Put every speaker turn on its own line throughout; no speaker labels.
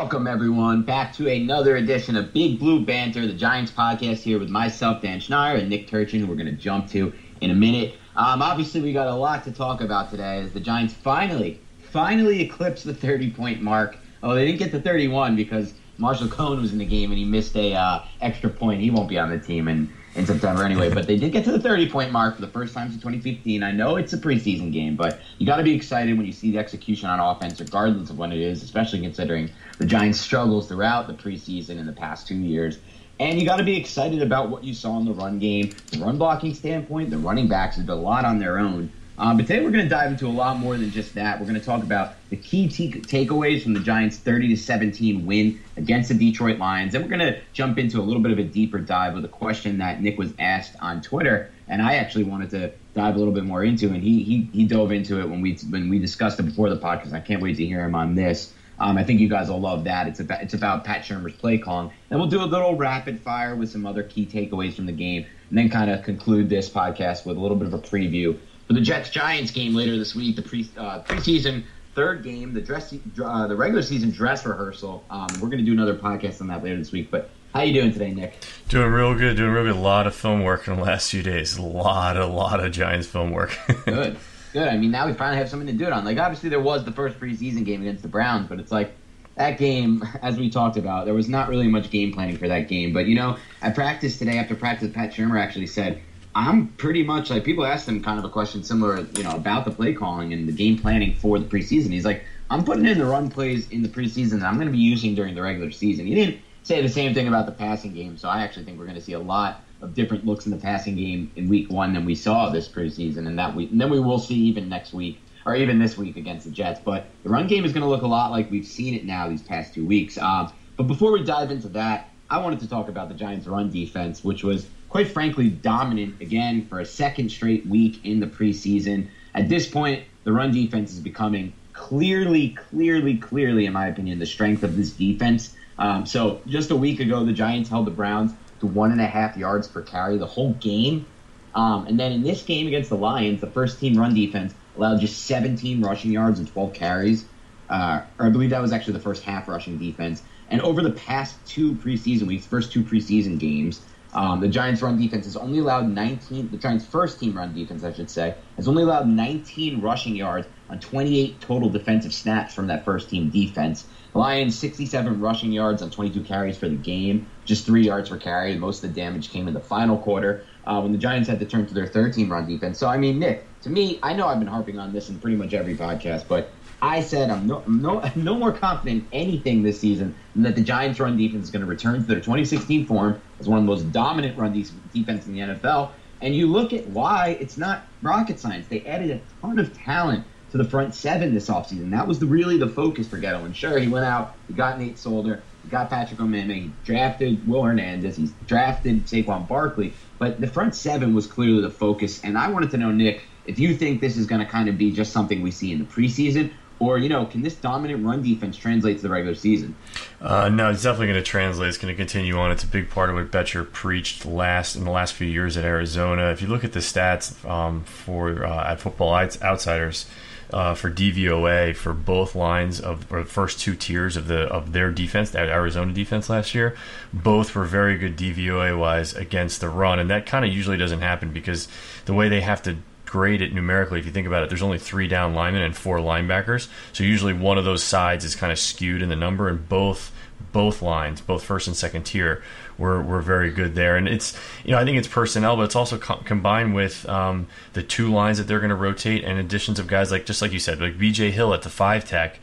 Welcome, everyone, back to another edition of Big Blue Banter, the Giants podcast here with myself, Dan Schneider, and Nick Turchin, who we're going to jump to in a minute. Um, obviously, we got a lot to talk about today as the Giants finally, finally eclipsed the 30 point mark. Oh, they didn't get to 31 because Marshall Koehn was in the game and he missed a uh, extra point. He won't be on the team in, in September anyway, but they did get to the 30 point mark for the first time since 2015. I know it's a preseason game, but you got to be excited when you see the execution on offense, regardless of when it is, especially considering the Giants' struggles throughout the preseason in the past two years. And you got to be excited about what you saw in the run game, the run blocking standpoint. The running backs did a lot on their own. Um, but today we're going to dive into a lot more than just that. We're going to talk about the key t- takeaways from the Giants' 30 to 17 win against the Detroit Lions, and we're going to jump into a little bit of a deeper dive with a question that Nick was asked on Twitter, and I actually wanted to dive a little bit more into, and he he, he dove into it when we when we discussed it before the podcast. I can't wait to hear him on this. Um, I think you guys will love that. It's about it's about Pat Shurmur's play calling, and we'll do a little rapid fire with some other key takeaways from the game, and then kind of conclude this podcast with a little bit of a preview for the Jets Giants game later this week, the pre uh, preseason third game, the dress uh, the regular season dress rehearsal. Um, we're going to do another podcast on that later this week, but. How you doing today, Nick?
Doing real good. Doing real good. A lot of film work in the last few days. A lot, a lot of Giants film work.
good. Good. I mean, now we finally have something to do it on. Like, obviously, there was the first preseason game against the Browns, but it's like that game, as we talked about, there was not really much game planning for that game. But you know, at practice today, after practice, Pat Shurmur actually said, "I'm pretty much like people asked him kind of a question similar, you know, about the play calling and the game planning for the preseason. He's like, I'm putting in the run plays in the preseason that I'm going to be using during the regular season. He didn't say the same thing about the passing game, so I actually think we're going to see a lot." Of different looks in the passing game in week one than we saw this preseason, and that we and then we will see even next week or even this week against the Jets. But the run game is going to look a lot like we've seen it now these past two weeks. Um, but before we dive into that, I wanted to talk about the Giants' run defense, which was quite frankly dominant again for a second straight week in the preseason. At this point, the run defense is becoming clearly, clearly, clearly, in my opinion, the strength of this defense. Um, so just a week ago, the Giants held the Browns to one and a half yards per carry the whole game. Um, and then in this game against the Lions, the first team run defense allowed just 17 rushing yards and 12 carries. Uh, or I believe that was actually the first half rushing defense. And over the past two preseason weeks, first two preseason games, um, the Giants' run defense has only allowed 19. The Giants' first team run defense, I should say, has only allowed 19 rushing yards on 28 total defensive snaps from that first team defense. Lions 67 rushing yards on 22 carries for the game, just three yards per carry. Most of the damage came in the final quarter uh, when the Giants had to turn to their third team run defense. So I mean, Nick, to me, I know I've been harping on this in pretty much every podcast, but I said I'm no, no, no more confident in anything this season than that the Giants' run defense is going to return to their 2016 form as one of the most dominant run de- defense in the NFL. And you look at why it's not rocket science. They added a ton of talent to the front seven this offseason. That was the, really the focus for Ghetto. And sure, he went out, he got Nate Solder, he got Patrick Omameh, he drafted Will Hernandez, he's drafted Saquon Barkley. But the front seven was clearly the focus. And I wanted to know, Nick, if you think this is going to kind of be just something we see in the preseason, or, you know, can this dominant run defense translate to the regular season?
Uh, no, it's definitely going to translate. It's going to continue on. It's a big part of what Bettcher preached last in the last few years at Arizona. If you look at the stats um, for uh, at Football Outsiders uh, for DVOA for both lines of or the first two tiers of the of their defense, that Arizona defense last year, both were very good DVOA wise against the run, and that kind of usually doesn't happen because the way they have to grade it numerically, if you think about it, there's only three down linemen and four linebackers. So usually one of those sides is kind of skewed in the number, and both both lines, both first and second tier, were, were very good there. And it's you know I think it's personnel, but it's also co- combined with um, the two lines that they're going to rotate and additions of guys like just like you said, like B.J. Hill at the five tech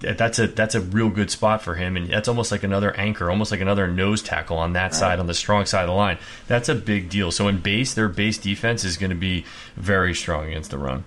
that's a that's a real good spot for him, and that's almost like another anchor, almost like another nose tackle on that right. side, on the strong side of the line. That's a big deal. So in base, their base defense is going to be very strong against the run.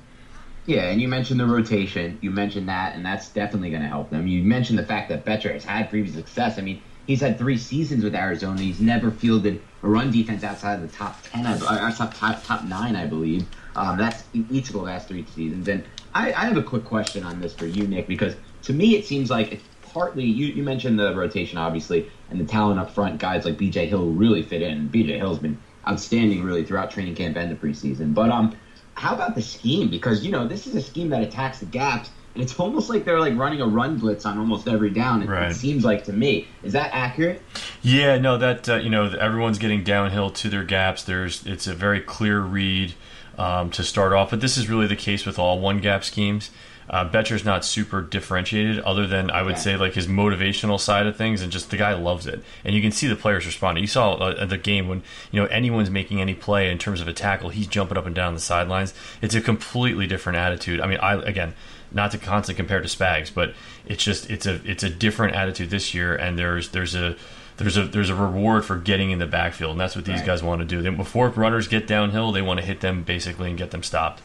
Yeah, and you mentioned the rotation. You mentioned that, and that's definitely going to help them. You mentioned the fact that Bettcher has had previous success. I mean, he's had three seasons with Arizona. He's never fielded a run defense outside of the top ten, or top top, top nine, I believe. Um, that's each of the last three seasons. And I, I, have a quick question on this for you, Nick, because to me it seems like it's partly you, you mentioned the rotation, obviously, and the talent up front, guys like BJ Hill really fit in. BJ Hill's been outstanding really throughout training camp and the preseason. But um, how about the scheme? Because you know this is a scheme that attacks the gaps, and it's almost like they're like running a run blitz on almost every down. It, right. it seems like to me. Is that accurate?
Yeah, no, that uh, you know everyone's getting downhill to their gaps. There's it's a very clear read um, to start off. But this is really the case with all one gap schemes. Uh, Bettcher's not super differentiated, other than I would say like his motivational side of things, and just the guy loves it, and you can see the players responding. You saw uh, the game when you know anyone's making any play in terms of a tackle, he's jumping up and down the sidelines. It's a completely different attitude. I mean, I again, not to constantly compare to Spags, but it's just it's a it's a different attitude this year, and there's there's a there's a there's a reward for getting in the backfield, and that's what these right. guys want to do. Then before runners get downhill, they want to hit them basically and get them stopped.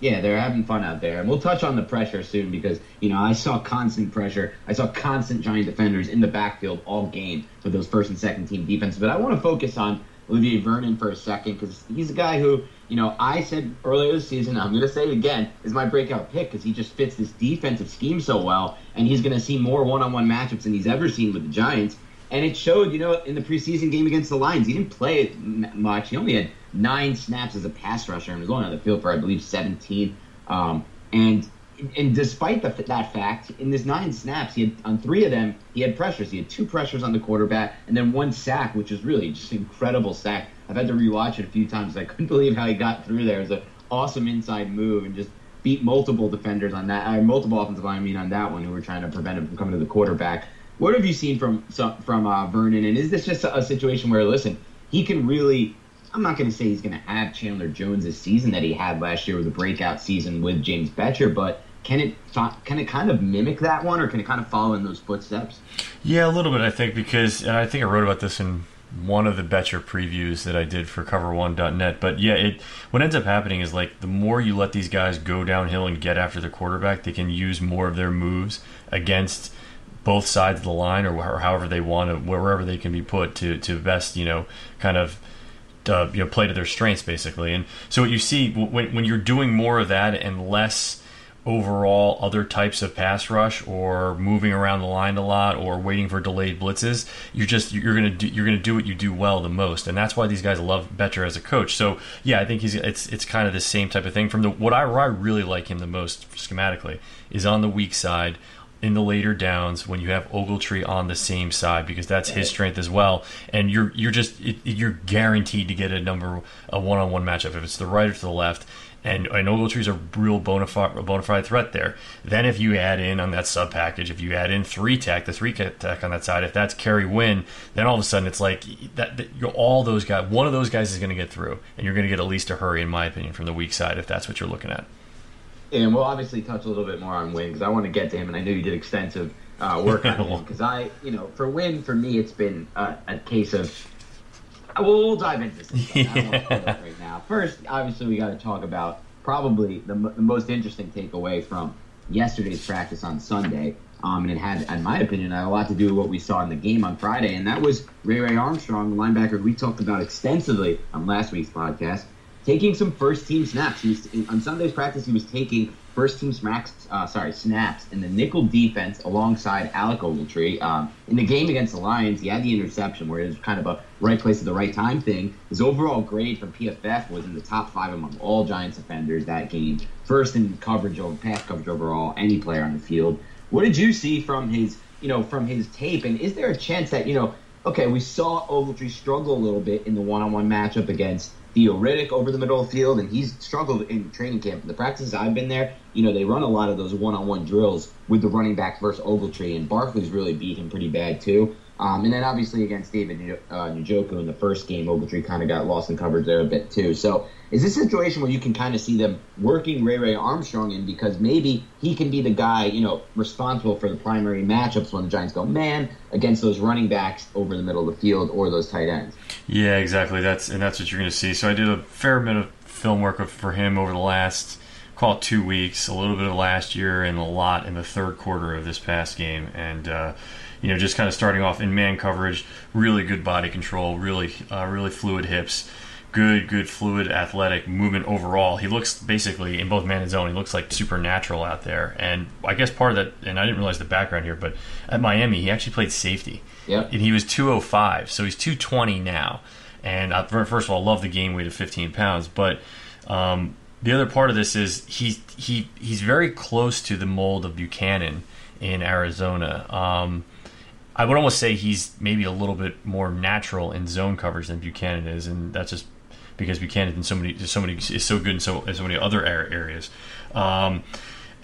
Yeah, they're having fun out there, and we'll touch on the pressure soon because you know I saw constant pressure. I saw constant giant defenders in the backfield all game with those first and second team defense. But I want to focus on Olivier Vernon for a second because he's a guy who you know I said earlier this season. I'm going to say it again is my breakout pick because he just fits this defensive scheme so well, and he's going to see more one-on-one matchups than he's ever seen with the Giants. And it showed, you know, in the preseason game against the Lions. He didn't play much. He only had nine snaps as a pass rusher and was only on the field for, I believe, 17. Um, and and despite the, that fact, in this nine snaps, he had on three of them he had pressures. He had two pressures on the quarterback, and then one sack, which is really just incredible sack. I've had to rewatch it a few times. I couldn't believe how he got through there. It was an awesome inside move and just beat multiple defenders on that, uh, multiple offensive line, I mean, on that one who were trying to prevent him from coming to the quarterback. What have you seen from from uh, Vernon? And is this just a, a situation where, listen, he can really I'm not going to say he's going to have Chandler Jones' season that he had last year with a breakout season with James Bettcher, but can it can it kind of mimic that one, or can it kind of follow in those footsteps?
Yeah, a little bit, I think, because and I think I wrote about this in one of the Bettcher previews that I did for CoverOne.net. But yeah, it what ends up happening is like the more you let these guys go downhill and get after the quarterback, they can use more of their moves against both sides of the line or, or however they want to, wherever they can be put to to best, you know, kind of uh, you know play to their strengths basically. And so what you see when when you're doing more of that and less overall other types of pass rush or moving around the line a lot or waiting for delayed blitzes you're just you're gonna do you're gonna do what you do well the most. And that's why these guys love Bettcher as a coach. So yeah I think he's it's it's kind of the same type of thing. From the what I, I really like him the most schematically is on the weak side in the later downs when you have Ogletree on the same side because that's his strength as well. And you're you're just it, you're guaranteed to get a number a one on one matchup if it's the right or to the left. And, and Ogletree's a real bona fide, bona fide threat there. Then if you add in on that sub package, if you add in three tech, the three tech on that side, if that's Kerry Wynn, then all of a sudden it's like that, that you're all those guys. One of those guys is going to get through, and you're going to get at least a hurry, in my opinion, from the weak side if that's what you're looking at.
And we'll obviously touch a little bit more on Wynn because I want to get to him, and I know you did extensive uh, work on him because I, you know, for Wynn for me, it's been a, a case of. uh, We'll, we'll dive into this I don't want to spoil it right now. First, obviously, we got to talk about probably the, mo- the most interesting takeaway from yesterday's practice on Sunday. Um, and it had, in my opinion, had a lot to do with what we saw in the game on Friday, and that was Ray Ray Armstrong, the linebacker we talked about extensively on last week's podcast, taking some first team snaps. He was, on Sunday's practice, he was taking first team snaps, uh, sorry, snaps in the nickel defense alongside Alec Ogletree. Um, in the game against the Lions, he had the interception where it was kind of a right place at the right time thing. His overall grade from PFF was in the top five among all Giants defenders that game. First in coverage over pass coverage overall, any player on the field. What did you see from his, you know, from his tape? And is there a chance that, you know, okay, we saw Ogletree struggle a little bit in the one-on-one matchup against Theo Riddick over the middle of the field, and he's struggled in training camp. The practices I've been there, you know, they run a lot of those one-on-one drills with the running back versus Ogletree, and Barkley's really beat him pretty bad too. Um, and then obviously against David uh, Njoku in the first game, Ogletree kind of got lost in coverage there a bit too. So is this a situation where you can kind of see them working Ray Ray Armstrong in because maybe he can be the guy, you know, responsible for the primary matchups when the Giants go man against those running backs over the middle of the field or those tight ends?
Yeah, exactly. That's and that's what you're going to see. So I did a fair bit of film work for him over the last call it two weeks, a little bit of last year, and a lot in the third quarter of this past game, and. Uh, you know, just kind of starting off in man coverage, really good body control, really, uh, really fluid hips, good, good fluid athletic movement overall. He looks basically in both man and zone. He looks like supernatural out there. And I guess part of that, and I didn't realize the background here, but at Miami he actually played safety.
Yep.
And he was 205, so he's 220 now. And I, first of all, I love the game weight of 15 pounds, but. Um, the other part of this is he's he he's very close to the mold of Bucannon in Arizona. Um, I would almost say he's maybe a little bit more natural in zone coverage than Bucannon is, and that's just because Bucannon in so many, so many is so good in so, in so many other areas. Um,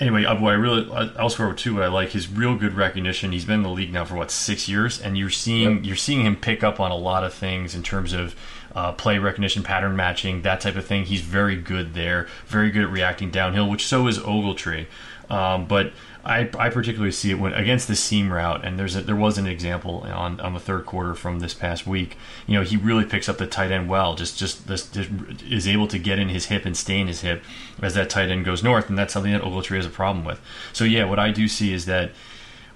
anyway, uh, what I really uh, elsewhere too, what I like his real good recognition. He's been in the league now for what six years, and you're seeing yep. you're seeing him pick up on a lot of things in terms of. Uh, play recognition, pattern matching, that type of thing. He's very good there. Very good at reacting downhill, which so is Ogletree. Um, but I, I particularly see it when against the seam route, and there's a, there was an example on, on the third quarter from this past week. You know, he really picks up the tight end well. Just just this, is able to get in his hip and stay in his hip as that tight end goes north, and that's something that Ogletree has a problem with. So yeah, what I do see is that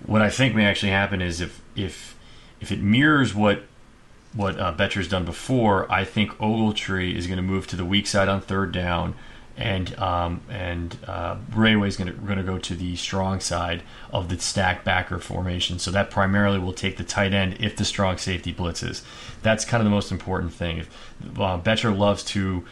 what I think may actually happen is if if if it mirrors what what uh, Bettcher's done before, I think Ogletree is going to move to the weak side on third down and um, and uh, Ray Ray is going to go to the strong side of the stack backer formation. So that primarily will take the tight end if the strong safety blitzes. That's kind of the most important thing. If, uh, Bettcher loves to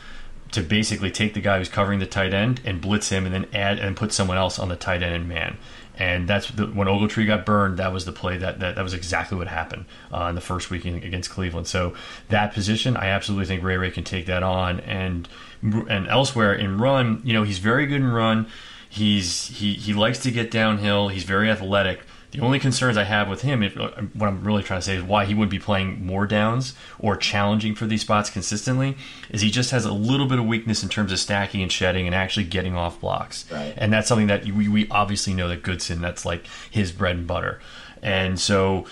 to basically take the guy who's covering the tight end and blitz him, and then add and put someone else on the tight end and man. And that's the, when Ogletree got burned. That was the play that that, that was exactly what happened uh, in the first week against Cleveland. So that position, I absolutely think Ray Ray can take that on. And and elsewhere in run, you know, he's very good in run. He's he he likes to get downhill. He's very athletic. The only concerns I have with him, if, uh, what I'm really trying to say, is why he wouldn't be playing more downs or challenging for these spots consistently. Is he just has a little bit of weakness in terms of stacking and shedding and actually getting off blocks,
right.
and that's something that we, we obviously know that Goodson that's like his bread and butter, and so.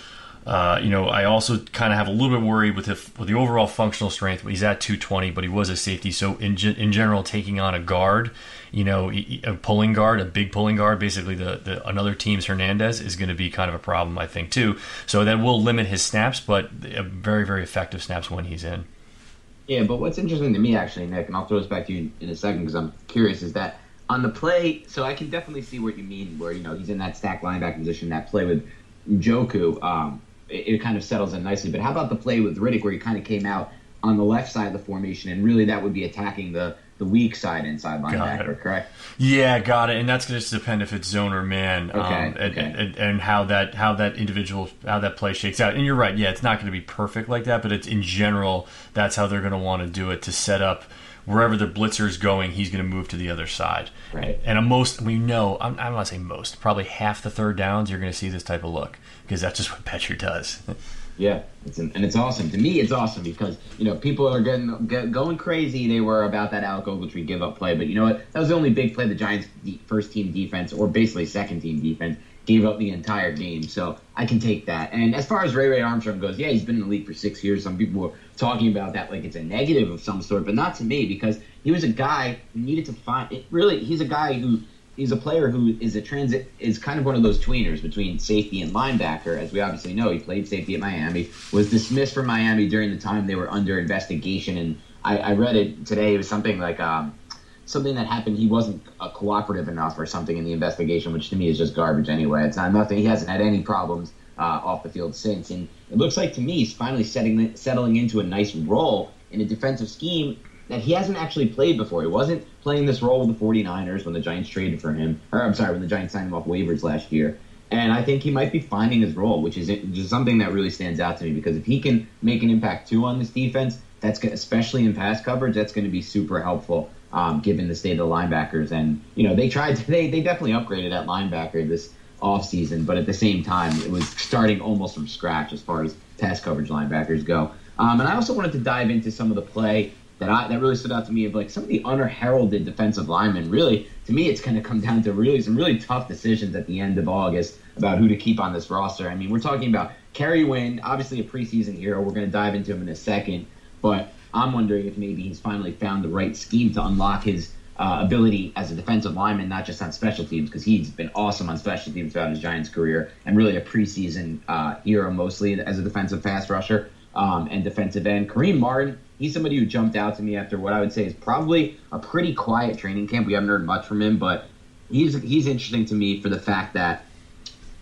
Uh, you know, I also kind of have a little bit worried with with the overall functional strength. He's at 220, but he was a safety. So in in general, taking on a guard, you know, a pulling guard, a big pulling guard, basically the, the another team's Hernandez is going to be kind of a problem, I think, too. So that will limit his snaps, but very very effective snaps when he's in.
Yeah, but what's interesting to me actually, Nick, and I'll throw this back to you in a second because I'm curious, is that on the play. So I can definitely see what you mean, where you know he's in that stack linebacker position, that play with Njoku. Um, it, it kind of settles in nicely. But how about the play with Riddick where he kind of came out on the left side of the formation and really that would be attacking the the weak side inside linebacker, correct?
Yeah, got it. And that's going to just depend if it's zone or man,
okay,
um, and,
okay.
And, and, how that how that individual how that play shakes out. And you're right. Yeah, it's not going to be perfect like that, but it's in general that's how they're going to want to do it to set up wherever the blitzer is going, he's going to move to the other side.
Right.
And a most we know I'm, I'm not saying most, probably half the third downs you're going to see this type of look because that's just what Bettcher does.
Yeah, it's an, and it's awesome. To me, it's awesome because you know people are getting get, going crazy. They were about that Alec Ogletree give up play, but you know what? That was the only big play the Giants' first team defense, or basically second team defense, gave up the entire game. So I can take that. And as far as Ray Ray Armstrong goes, yeah, he's been in the league for six years. Some people were talking about that like it's a negative of some sort, but not to me because he was a guy who needed to find. It really, he's a guy who he's a player who is a transit is kind of one of those tweeners between safety and linebacker. As we obviously know, he played safety at Miami, was dismissed from Miami during the time they were under investigation. And I, I read it today. It was something like um, something that happened. He wasn't uh, cooperative enough or something in the investigation, which to me is just garbage anyway. It's not nothing. He hasn't had any problems uh, off the field since, and it looks like to me he's finally setting settling into a nice role in a defensive scheme that he hasn't actually played before. He wasn't playing this role with the 49ers when the Giants traded for him, or I'm sorry, when the Giants signed him off waivers last year. And I think he might be finding his role, which is just something that really stands out to me because if he can make an impact too on this defense, that's especially in pass coverage, that's going to be super helpful. Um, given the state of the linebackers, and you know they tried to, they they definitely upgraded at linebacker this offseason, but at the same time it was starting almost from scratch as far as pass coverage linebackers go. Um, and I also wanted to dive into some of the play that I, that really stood out to me of like some of the unheralded defensive linemen. Really, to me, it's going to come down to really some really tough decisions at the end of August about who to keep on this roster. I mean, we're talking about Kerry Wynn, obviously a preseason hero. We're going to dive into him in a second, but I'm wondering if maybe he's finally found the right scheme to unlock his uh, ability as a defensive lineman, not just on special teams, because he's been awesome on special teams throughout his Giants career, and really a preseason uh, hero mostly as a defensive pass rusher um, and defensive end. Kareem Martin he's somebody who jumped out to me after what I would say is probably a pretty quiet training camp. We haven't heard much from him, but he's he's interesting to me for the fact that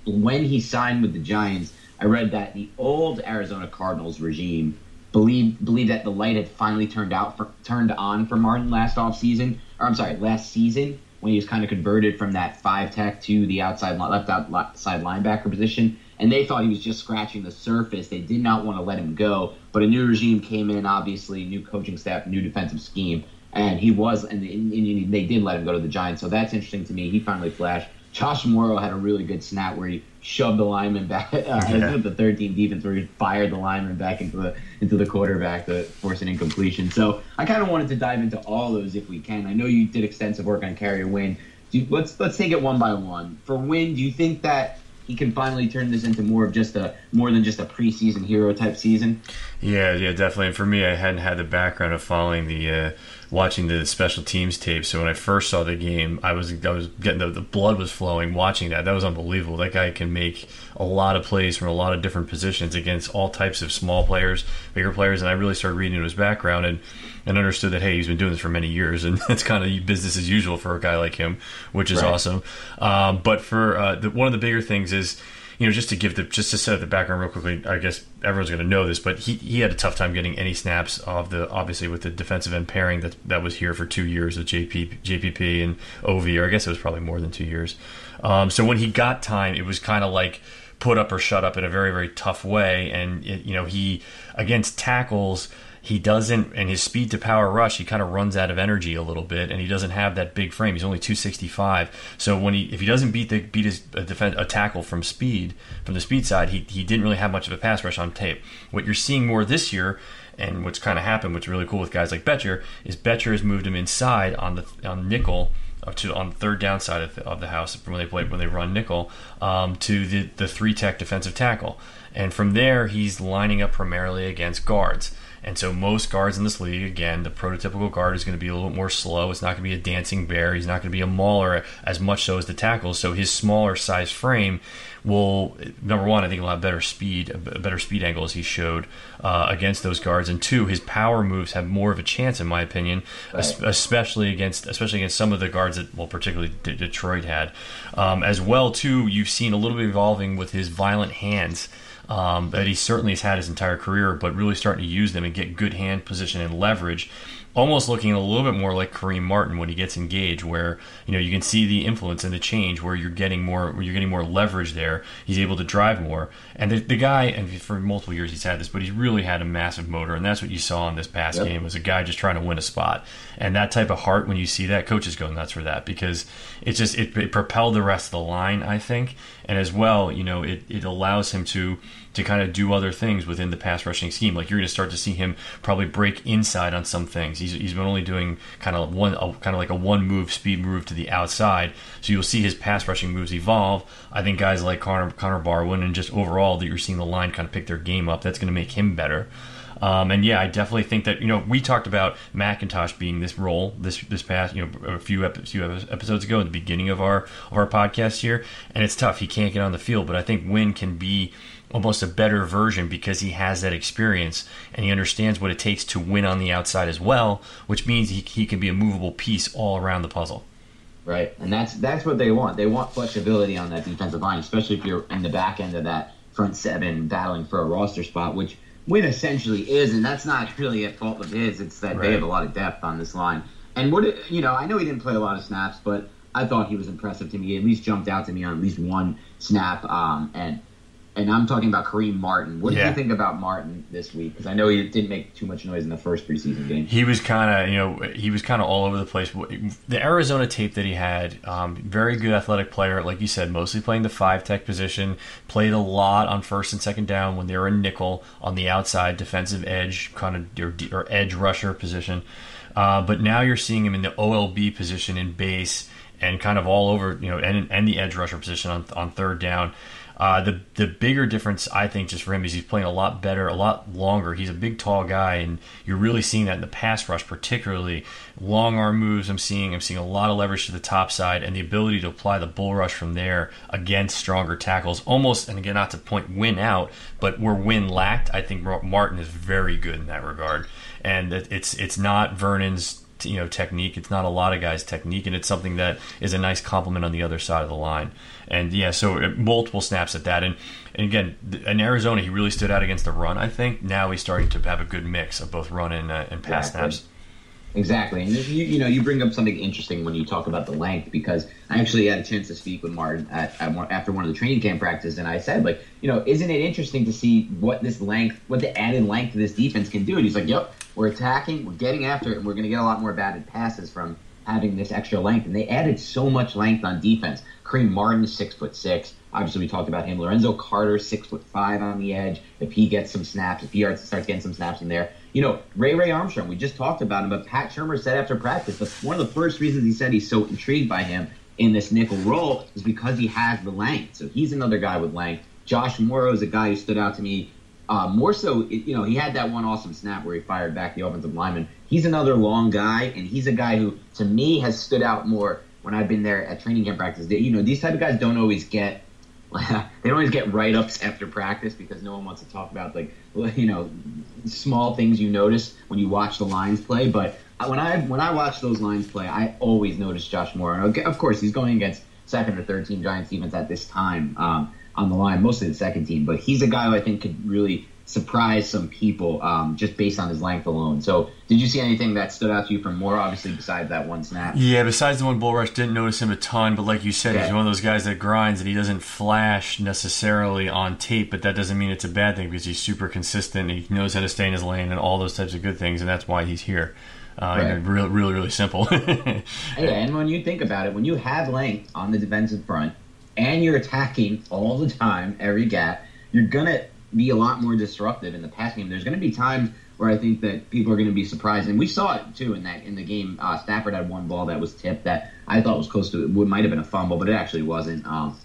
when he signed with the Giants, I read that the old Arizona Cardinals regime believed believed that the light had finally turned out for, turned on for Martin last off season, or I'm sorry, last season when he was kind of converted from that five tech to the outside left outside linebacker position and they thought he was just scratching the surface. They did not want to let him go, but a new regime came in, obviously, new coaching staff, new defensive scheme, and he was, and, they did let him go to the Giants. So that's interesting to me. He finally flashed. Josh Mauro had a really good snap where he shoved the lineman back, uh, yeah. the 13 defense, where he fired the lineman back into the into the quarterback to force an incompletion. So I kind of wanted to dive into all those if we can. I know you did extensive work on Wynn. You, let's let's take it one by one. For Wynn, do you think that he can finally turn this into more of just a more than just a preseason hero type season.
Yeah, yeah, definitely. And for me, I hadn't had the background of following the uh, watching the special teams tape. So when I first saw the game, I was I was getting the, the blood was flowing watching that. That was unbelievable. That guy can make a lot of plays from a lot of different positions against all types of small players, bigger players. And I really started reading into his background and and understood that hey, he's been doing this for many years, and it's kind of business as usual for a guy like him, which is right. awesome. Um, but for uh, the, one of the bigger things is you know, just to give the just to set up the background real quickly, I guess everyone's going to know this, but he, he had a tough time getting any snaps of the obviously with the defensive end pairing that that was here for two years with JP JPP and OV, or I guess it was probably more than two years. Um, so when he got time, it was kind of like put up or shut up in a very very tough way, and it, you know he against tackles he doesn't and his speed to power rush he kind of runs out of energy a little bit and he doesn't have that big frame. He's only 265 so when he if he doesn't beat the beat his a, defense, a tackle from speed from the speed side he, he didn't really have much of a pass rush on tape. What you're seeing more this year and what's kind of happened what's really cool with guys like Bettcher is Bettcher has moved him inside on the on nickel to on the third downside of the, of the house when they play when they run nickel um, to the the three tech defensive tackle. And from there he's lining up primarily against guards and so most guards in this league, again, the prototypical guard is going to be a little bit more slow. It's not going to be a dancing bear. He's not going to be a mauler as much so as the tackles. So his smaller size frame will number one, I think he'll have better speed, a better speed angle as he showed uh, against those guards, and two, his power moves have more of a chance, in my opinion, right. especially against especially against some of the guards that well, particularly D- Detroit had, um, as well too. You've seen a little bit evolving with his violent hands um, that he certainly has had his entire career, but really starting to use them and get good hand position and leverage. almost looking a little bit more like Kareem Martin when he gets engaged, where you know you can see the influence and the change, where you're getting more, you're getting more leverage there. He's able to drive more, and the, the guy, and for multiple years he's had this, but he's really had a massive motor, and that's what you saw in this past yep. game was a guy just trying to win a spot, and that type of heart when you see that, coaches go nuts for that because it just it, it propelled the rest of the line, I think, and as well, you know, it, it allows him to to kind of do other things within the pass rushing scheme. Like you're going to start to see him probably break inside on some things. He's, he's been only doing kind of one a, kind of like a one move speed move to the outside. So you'll see his pass rushing moves evolve. I think guys like Connor Connor Barwin and just overall that you're seeing the line kind of pick their game up. That's going to make him better. Um, and yeah, I definitely think that you know we talked about McIntosh being this role this this past you know a few ep- few episodes ago at the beginning of our of our podcast here, and it's tough. He can't get on the field, but I think Wynn can be almost a better version because he has that experience and he understands what it takes to win on the outside as well, which means he, he can be a movable piece all around the puzzle.
Right, and that's that's what they want. They want flexibility on that defensive line, especially if you're in the back end of that front seven battling for a roster spot, which Wynn essentially is, and that's not really at fault of his. It's that right. they have a lot of depth on this line. And what you know, I know he didn't play a lot of snaps, but I thought he was impressive to me. He at least jumped out to me on at least one snap, um, and and I'm talking about Kareem Martin. What did yeah. you think about Martin this week? Because I know he didn't make too much noise in the first preseason game.
He was kind of, you know, he was kind of all over the place. The Arizona tape that he had, um, very good athletic player, like you said, mostly playing the five tech position. Played a lot on first and second down when they were in nickel on the outside, defensive edge, kind of or, or edge rusher position. Uh, but now you're seeing him in the OLB position in base and kind of all over, you know, and, and the edge rusher position on, on third down. Uh, the the bigger difference I think just for him is he's playing a lot better, a lot longer. He's a big, tall guy, and you're really seeing that in the pass rush, particularly long arm moves. I'm seeing I'm seeing a lot of leverage to the top side and the ability to apply the bull rush from there against stronger tackles. Almost, and again, not to point Wynn out, but where Wynn lacked, I think Martin is very good in that regard. And it's it's not Vernon's you know technique. It's not a lot of guys' technique, and it's something that is a nice compliment on the other side of the line. And yeah, so uh, multiple snaps at that. And, and again, in Arizona, he really stood out against the run. I think now he's starting to have a good mix of both run and, uh, and pass exactly. snaps.
Exactly, and you, you know you bring up something interesting when you talk about the length because I actually had a chance to speak with Martin at, at after one of the training camp practices, and I said like, you know, isn't it interesting to see what this length, what the added length this defense can do? And he's like, yep, we're attacking, we're getting after it, and we're going to get a lot more batted passes from having this extra length. And they added so much length on defense. Kareem Martin, six foot six. Obviously, we talked about him. Lorenzo Carter, six foot five on the edge. If he gets some snaps, if he starts getting some snaps in there, you know, Ray Ray Armstrong. We just talked about him, but Pat Shurmur said after practice that one of the first reasons he said he's so intrigued by him in this nickel role is because he has the length. So he's another guy with length. Josh Mauro is a guy who stood out to me uh, more so, you know, he had that one awesome snap where he fired back the offensive lineman. He's another long guy, and he's a guy who, to me, has stood out more when I've been there at training camp practice. You know, these type of guys don't always get they always get write ups after practice because no one wants to talk about like you know small things you notice when you watch the lines play. But when I when I watch those lines play, I always notice Josh Mauro. And of course, he's going against second or third team Giants defense at this time. Um, on the line, mostly the second team. But he's a guy who I think could really surprise some people um, just based on his length alone. So, did you see anything that stood out to you from Mauro? Obviously, besides that one snap.
Yeah, besides the one bull rush, didn't notice him a ton. But like you said, he's one of those guys that grinds and he doesn't flash necessarily on tape. But that doesn't mean it's a bad thing because he's super consistent. he knows how to stay in his lane and all those types of good things, and that's why he's here. Uh, right. really, really, really simple.
yeah, and when you think about it, when you have length on the defensive front and you're attacking all the time, every gap, you're gonna be a lot more disruptive in the pass game. There's gonna be times where I think that people are gonna be surprised, and we saw it too in that in the game. Uh, Stafford had one ball that was tipped that I thought was close to it might have been a fumble, but it actually wasn't. Um,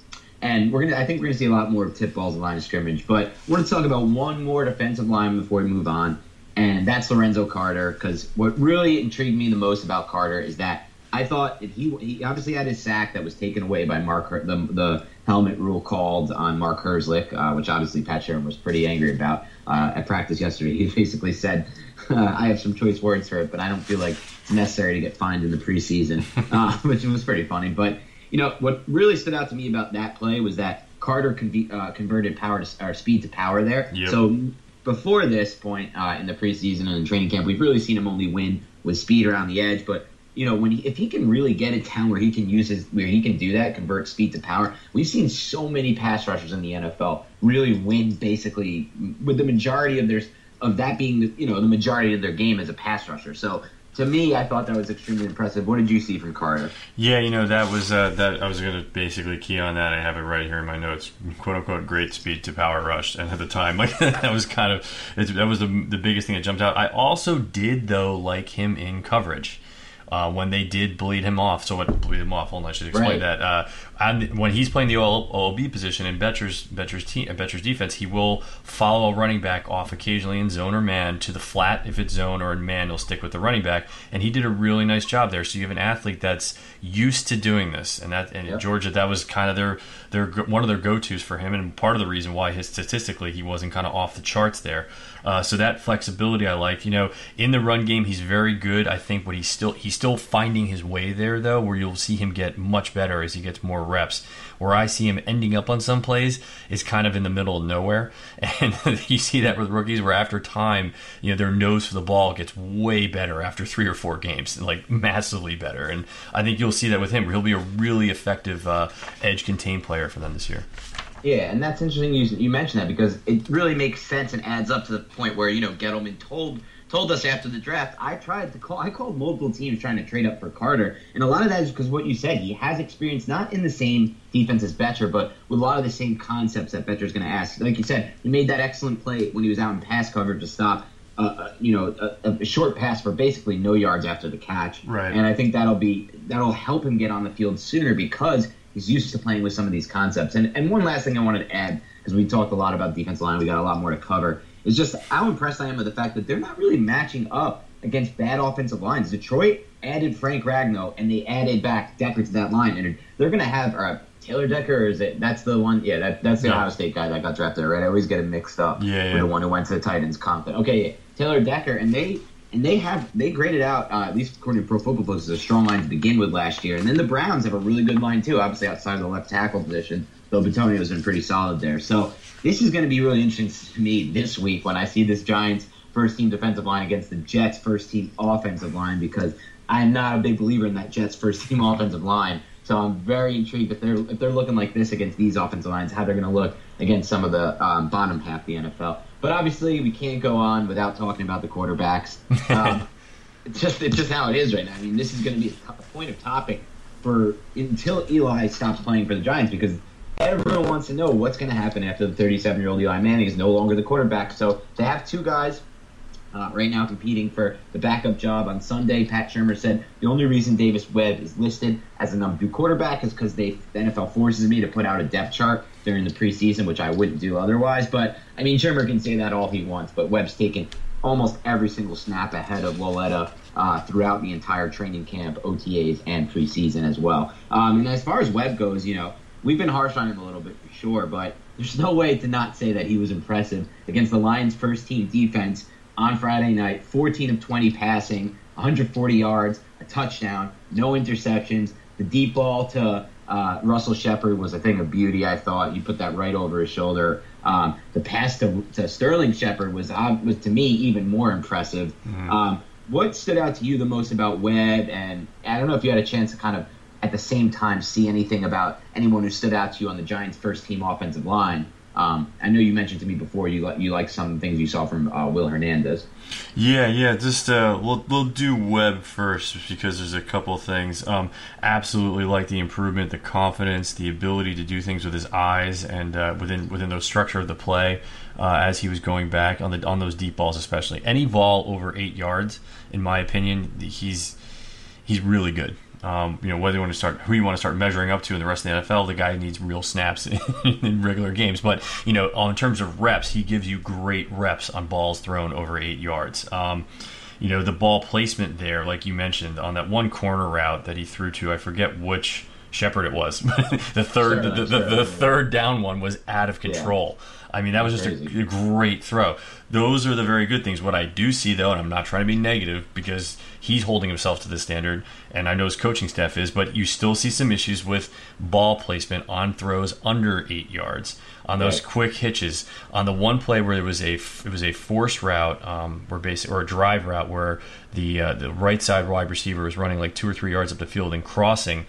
and we're gonna, I think we're gonna see a lot more of tip balls in line of scrimmage. But we're gonna talk about one more defensive line before we move on, and that's Lorenzo Carter. Because what really intrigued me the most about Carter is that I thought he he obviously had his sack that was taken away by Mark the the helmet rule called on Mark Herzlich, uh, which obviously Pat Shurmur was pretty angry about uh, at practice yesterday. He basically said, uh, "I have some choice words for it, but I don't feel like it's necessary to get fined in the preseason," uh, which was pretty funny. But you know what really stood out to me about that play was that Carter uh, converted power to or speed to power there. Yep. So before this point uh, in the preseason and in training camp, we've really seen him only win with speed around the edge. But you know, when he, if he can really get a town where he can use his where he can do that, convert speed to power. We've seen so many pass rushers in the NFL really win basically with the majority of their of that being the, you know the majority of their game as a pass rusher. So to me, I thought that was extremely impressive. What did you see from Carter?
Yeah, you know that was uh, that. I was going to basically key on that. I have it right here in my notes. "Quote unquote" great speed to power rush, and at the time, like that was kind of that was the, the biggest thing that jumped out. I also did though like him in coverage uh, when they did bleed him off. So what bleed him off? Hold on, I should explain right. that. Uh, and when he's playing the OLB position in Bettcher's Bettcher's team Bettcher's defense, he will follow a running back off occasionally in zone or man to the flat if it's zone or in man, he'll stick with the running back. And he did a really nice job there. So you have an athlete that's used to doing this, and that and yep. Georgia that was kind of their their one of their go tos for him, and part of the reason why his statistically he wasn't kind of off the charts there. Uh, so that flexibility I like. You know, in the run game, he's very good. I think, but he's still he's still finding his way there though, where you'll see him get much better as he gets more reps. Where I see him ending up on some plays is kind of in the middle of nowhere, and you see that with rookies, where after time, you know, their nose for the ball gets way better after three or four games, like massively better. And I think you'll see that with him. He'll be a really effective uh, edge contain player for them this year.
Yeah, and that's interesting you, you mentioned that because it really makes sense and adds up to the point where you know Gettleman told told us after the draft. I tried to call. I called multiple teams trying to trade up for Carter, and a lot of that is because what you said. He has experience not in the same defense as Bettcher, but with a lot of the same concepts that Bettcher's going to ask. Like you said, he made that excellent play when he was out in pass coverage to stop. Uh, uh you know, a, a, short pass for basically no yards after the catch,
right.
and I think that'll be that'll help him get on the field sooner because He's used to playing with some of these concepts. And and one last thing I wanted to add, because we talked a lot about defensive line, we got a lot more to cover, is just how impressed I am with the fact that they're not really matching up against bad offensive lines. Detroit added Frank Ragnow and they added back Decker to that line, and they're going to have uh, Taylor Decker. Or is it? That's the one. Yeah, that, that's the Ohio State guy that got drafted. Right? I always get it mixed up.
Yeah, yeah.
With the one who went to the Titans. Confident. Okay, yeah. Taylor Decker, and they and they have they graded out uh, at least according to Pro Football Focus a strong line to begin with last year, and then the Browns have a really good line too. Obviously outside of the left tackle position, though Bitonio's been pretty solid there. So this is going to be really interesting to me this week when I see this Giants first team defensive line against the Jets first team offensive line because I'm not a big believer in that Jets first team offensive line. So I'm very intrigued if they're if they're looking like this against these offensive lines, how they're going to look against some of the um, bottom half of the NFL. But obviously, we can't go on without talking about the quarterbacks. Um, it's just it's just how it is right now. I mean, this is going to be a point of topic for until Eli stops playing for the Giants because everyone wants to know what's going to happen after the 37 year old Eli Manning is no longer the quarterback. So they have two guys uh, right now competing for the backup job on Sunday. Pat Shurmur said the only reason Davis Webb is listed as a number two quarterback is because the NFL forces me to put out a depth chart during the preseason, which I wouldn't do otherwise. But I mean, Shurmur can say that all he wants, but Webb's taken almost every single snap ahead of Lauletta uh, throughout the entire training camp, OTAs, and preseason as well. Um, and as far as Webb goes, you know, we've been harsh on him a little bit for sure, but there's no way to not say that he was impressive against the Lions' first team defense on Friday night. 14 of 20 passing, 140 yards, a touchdown, no interceptions. The deep ball to uh, Russell Shepard was a thing of beauty. I thought you put that right over his shoulder. Um, the pass to, to Sterling Shepard was uh, was to me even more impressive. Mm-hmm. Um, what stood out to you the most about Webb? And I don't know if you had a chance to kind of at the same time see anything about anyone who stood out to you on the Giants' first team offensive line. Um, I know you mentioned to me before you like you like some things you saw from uh, Will Hernandez.
Yeah, yeah. Just uh, we'll we'll do Webb first because there's a couple things. Um, absolutely like the improvement, the confidence, the ability to do things with his eyes, and uh, within within the structure of the play uh, as he was going back on the on those deep balls, especially any ball over eight yards. In my opinion, he's he's really good. Um, you know whether you want to start who you want to start measuring up to in the rest of the NFL. The guy needs real snaps in regular games, but you know, on terms of reps, he gives you great reps on balls thrown over eight yards. Um, you know, the ball placement there, like you mentioned, on that one corner route that he threw to, I forget which Shepard it was. But the third,
Sure,
the, the,
sure.
the, third down one was out of control. I mean, that was just a, a great throw. Those are the very good things. What I do see, though, and I'm not trying to be negative because he's holding himself to the standard, and I know his coaching staff is, but you still see some issues with ball placement on throws under eight yards, on those
Right.
quick hitches, on the one play where there was a it was a force route, um, where basic or a drive route where the uh, the right side wide receiver was running like two or three yards up the field and crossing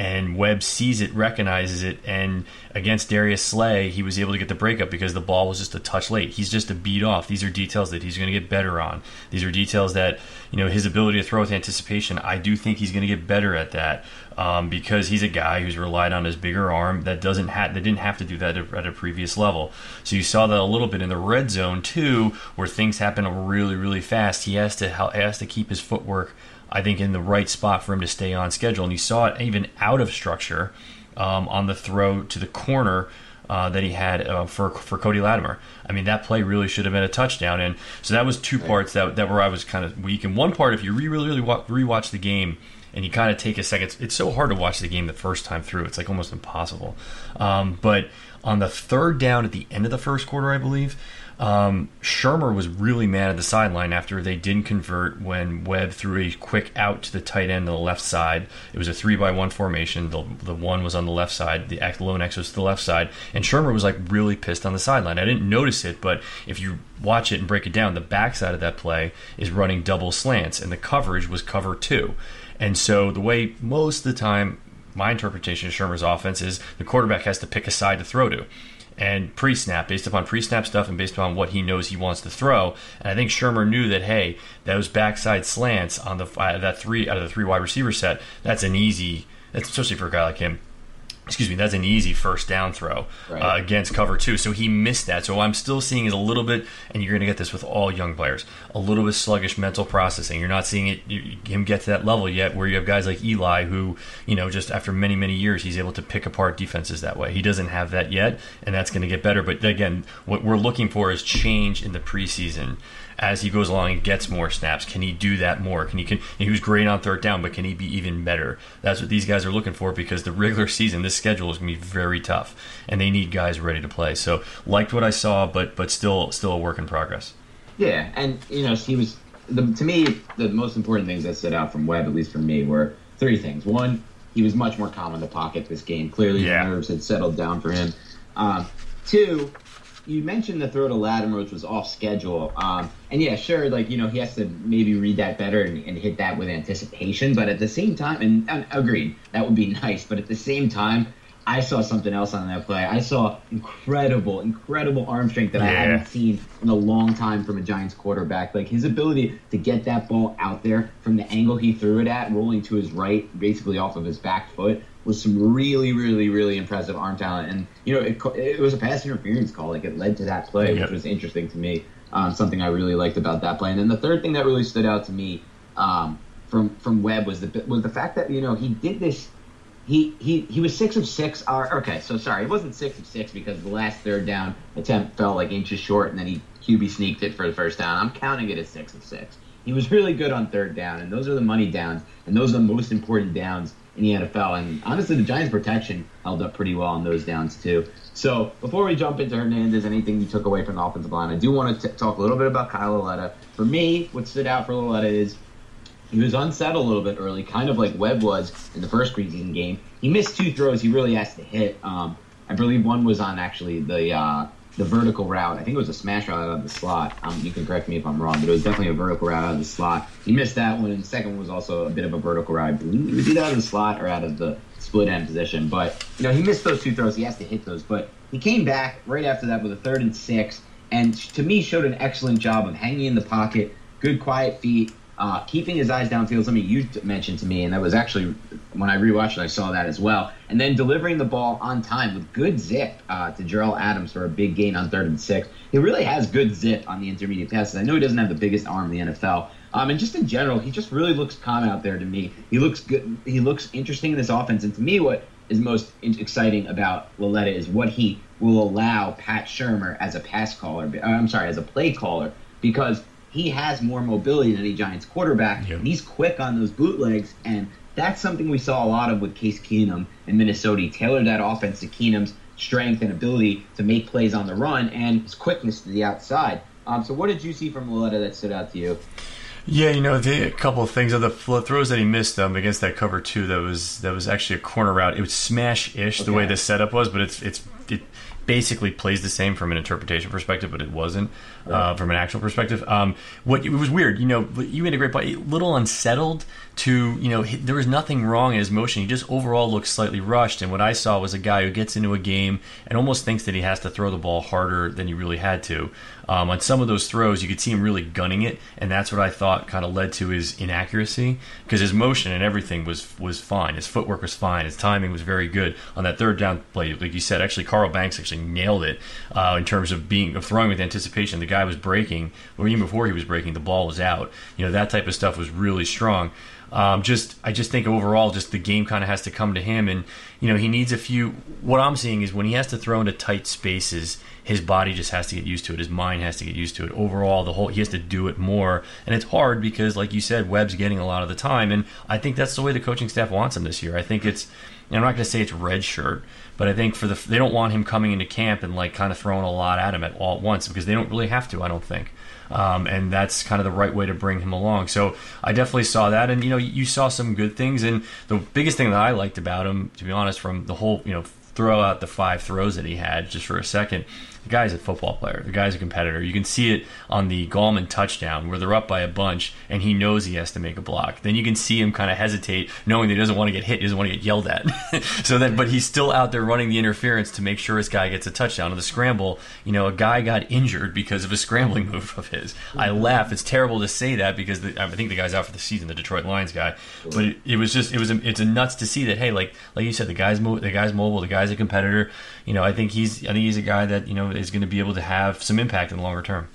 and Webb sees it, recognizes it, and against Darius Slay, he was able to get the breakup because the ball was just a touch late. He's just a beat off. These are details that he's going to get better on. These are details that you know his ability to throw with anticipation. I do think he's going to get better at that um, because he's a guy who's relied on his bigger arm that doesn't have that didn't have to do that at a, at a previous level. So you saw that a little bit in the red zone too, where things happen really really fast. He has to hel- has to keep his footwork. I think in the right spot for him to stay on schedule. And you saw it even out of structure um, on the throw to the corner uh, that he had uh, for for Cody Latimer. I mean, that play really should have been a touchdown. And so that was two parts that that where I was kind of weak. And one part, if you re- really really wa- rewatch the game. And you kind of take a second. It's so hard to watch the game the first time through. It's like almost impossible. Um, but on the third down at the end of the first quarter, I believe, um, Shurmur was really mad at the sideline after they didn't convert when Webb threw a quick out to the tight end on the left side. It was a three by one formation. The, the one was on the left side. The lone X was to the left side, and Shurmur was like really pissed on the sideline. I didn't notice it, but if you watch it and break it down, the backside of that play is running double slants, and the coverage was cover two. And so the way most of the time my interpretation of Shurmur's offense is the quarterback has to pick a side to throw to. And pre snap, based upon pre snap stuff and based upon what he knows he wants to throw. And I think Shurmur knew that, hey, those backside slants on the uh, that three out of the three wide receiver set, that's an easy, that's especially for a guy like him, excuse me, that's an easy first down throw
Right.
uh, against cover two. So he missed that. So I'm still seeing is a little bit, and you're going to get this with all young players, a little bit sluggish mental processing. You're not seeing it you, him get to that level yet, where you have guys like Eli, who you know just after many many years, he's able to pick apart defenses that way. He doesn't have that yet, and that's going to get better. But again, what we're looking for is change in the preseason as he goes along and gets more snaps. Can he do that more? Can he can he was great on third down, but can he be even better? That's what these guys are looking for because the regular season, this schedule is going to be very tough, and they need guys ready to play. So liked what I saw, but but still still a work in progress.
Yeah, and you know, he was the, to me the most important things that stood out from Webb, at least for me, were three things. One, he was much more calm in the pocket this game. Clearly,
Yeah.
the nerves had settled down for him. Um, two, you mentioned the throw to Latimer, which was off schedule. Um, and yeah, sure, like you know, he has to maybe read that better and, and hit that with anticipation. But at the same time, and, and agreed, that would be nice. But at the same time. I saw something else on that play. I saw incredible, incredible arm strength that I hadn't seen in a long time from a Giants quarterback. Like his ability to get that ball out there from the angle he threw it at, rolling to his right, basically off of his back foot, was some really, really, really impressive arm talent. And you know, it, it was a pass interference call. Like it led to that play,
Yep.
which was interesting to me. Um, something I really liked about that play. And then the third thing that really stood out to me um, from from Webb was the was the fact that you know he did this he he he was six of six. Or, okay, so sorry, it wasn't six of six because the last third down attempt fell like inches short, and then he QB sneaked it for the first down. I'm counting it as six of six. He was really good on third down, and those are the money downs, and those are the most important downs in the NFL. And honestly, the Giants' protection held up pretty well on those downs too. So before we jump into Hernandez, anything you took away from the offensive line, I do want to t- talk a little bit about Kyle Lauletta. For me, what stood out for Lauletta is he was unsettled a little bit early, kind of like Webb was in the first preseason game. He missed two throws he really has to hit. Um, I believe one was on actually the uh, the vertical route. I think it was a smash route out of the slot. Um, you can correct me if I'm wrong, but it was definitely a vertical route out of the slot. He missed that one, and the second one was also a bit of a vertical route. I believe it was either out of the slot or out of the split end position. But you know, he missed those two throws. He has to hit those. But he came back right after that with a third and six, and to me showed an excellent job of hanging in the pocket, good quiet feet, uh, keeping his eyes downfield, something you mentioned to me, and that was actually when I rewatched it, I saw that as well. And then delivering the ball on time with good zip uh, to Jerell Adams for a big gain on third and six. He really has good zip on the intermediate passes. I know he doesn't have the biggest arm in the NFL. Um, and just in general, he just really looks calm out there to me. He looks good. He looks interesting in this offense. And to me, what is most in- exciting about Lauletta is what he will allow Pat Shurmur as a pass caller. uh, I'm sorry, as a play caller, because he has more mobility than any Giants quarterback.
Yep.
He's quick on those bootlegs, and that's something we saw a lot of with Case Keenum in Minnesota. He tailored that offense to Keenum's strength and ability to make plays on the run and his quickness to the outside. Um, so, what did you see from Lauletta that stood out to you?
Yeah, you know, the, a couple of things. Of the throws that he missed um, against that cover two, that was that was actually a corner route. It was smash ish okay. the way the setup was, but it's it's it basically plays the same from an interpretation perspective, but it wasn't right. uh, from an actual perspective. Um, what it was weird, you know, you made a great point. A little unsettled to you know there was nothing wrong in his motion. He just overall looked slightly rushed. And what I saw was a guy who gets into a game and almost thinks that he has to throw the ball harder than he really had to. Um, on some of those throws, you could see him really gunning it, and that's what I thought kind of led to his inaccuracy because his motion and everything was was fine. His footwork was fine. His timing was very good on that third down play. Like you said, actually, Carl Banks actually nailed it uh, in terms of being of throwing with anticipation. The guy was breaking, or even before he was breaking, the ball was out. You know that type of stuff was really strong. Um, just I just think overall, just the game kind of has to come to him, and you know he needs a few. What I'm seeing is when he has to throw into tight spaces, his body just has to get used to it. His mind has to get used to it. Overall, the whole he has to do it more, and it's hard because, like you said, Webb's getting a lot of the time, and I think that's the way the coaching staff wants him this year. I think it's. I'm not going to say it's red shirt, but I think for the they don't want him coming into camp and like kind of throwing a lot at him at all at once because they don't really have to. I don't think um, and that's kind of the right way to bring him along. So I definitely saw that, and you know, you saw some good things, and the biggest thing that I liked about him, to be honest, from the whole you know throw out the five throws that he had just for a second the guy's a football player. The guy's a competitor. You can see it on the Gallman touchdown where they're up by a bunch and he knows he has to make a block. Then you can see him kind of hesitate, knowing that he doesn't want to get hit, he doesn't want to get yelled at. so then, but he's still out there running the interference to make sure his guy gets a touchdown. On the scramble, you know, a guy got injured because of a scrambling move of his. I laugh. It's terrible to say that because the, I think the guy's out for the season, the Detroit Lions guy. But it, it was just, it was, a, it's a nuts to see that. Hey, like like you said, the guy's mo- the guy's mobile, the guy's a competitor. You know, I think he's, I think he's a guy that you know is going to be able to have some impact in the longer term.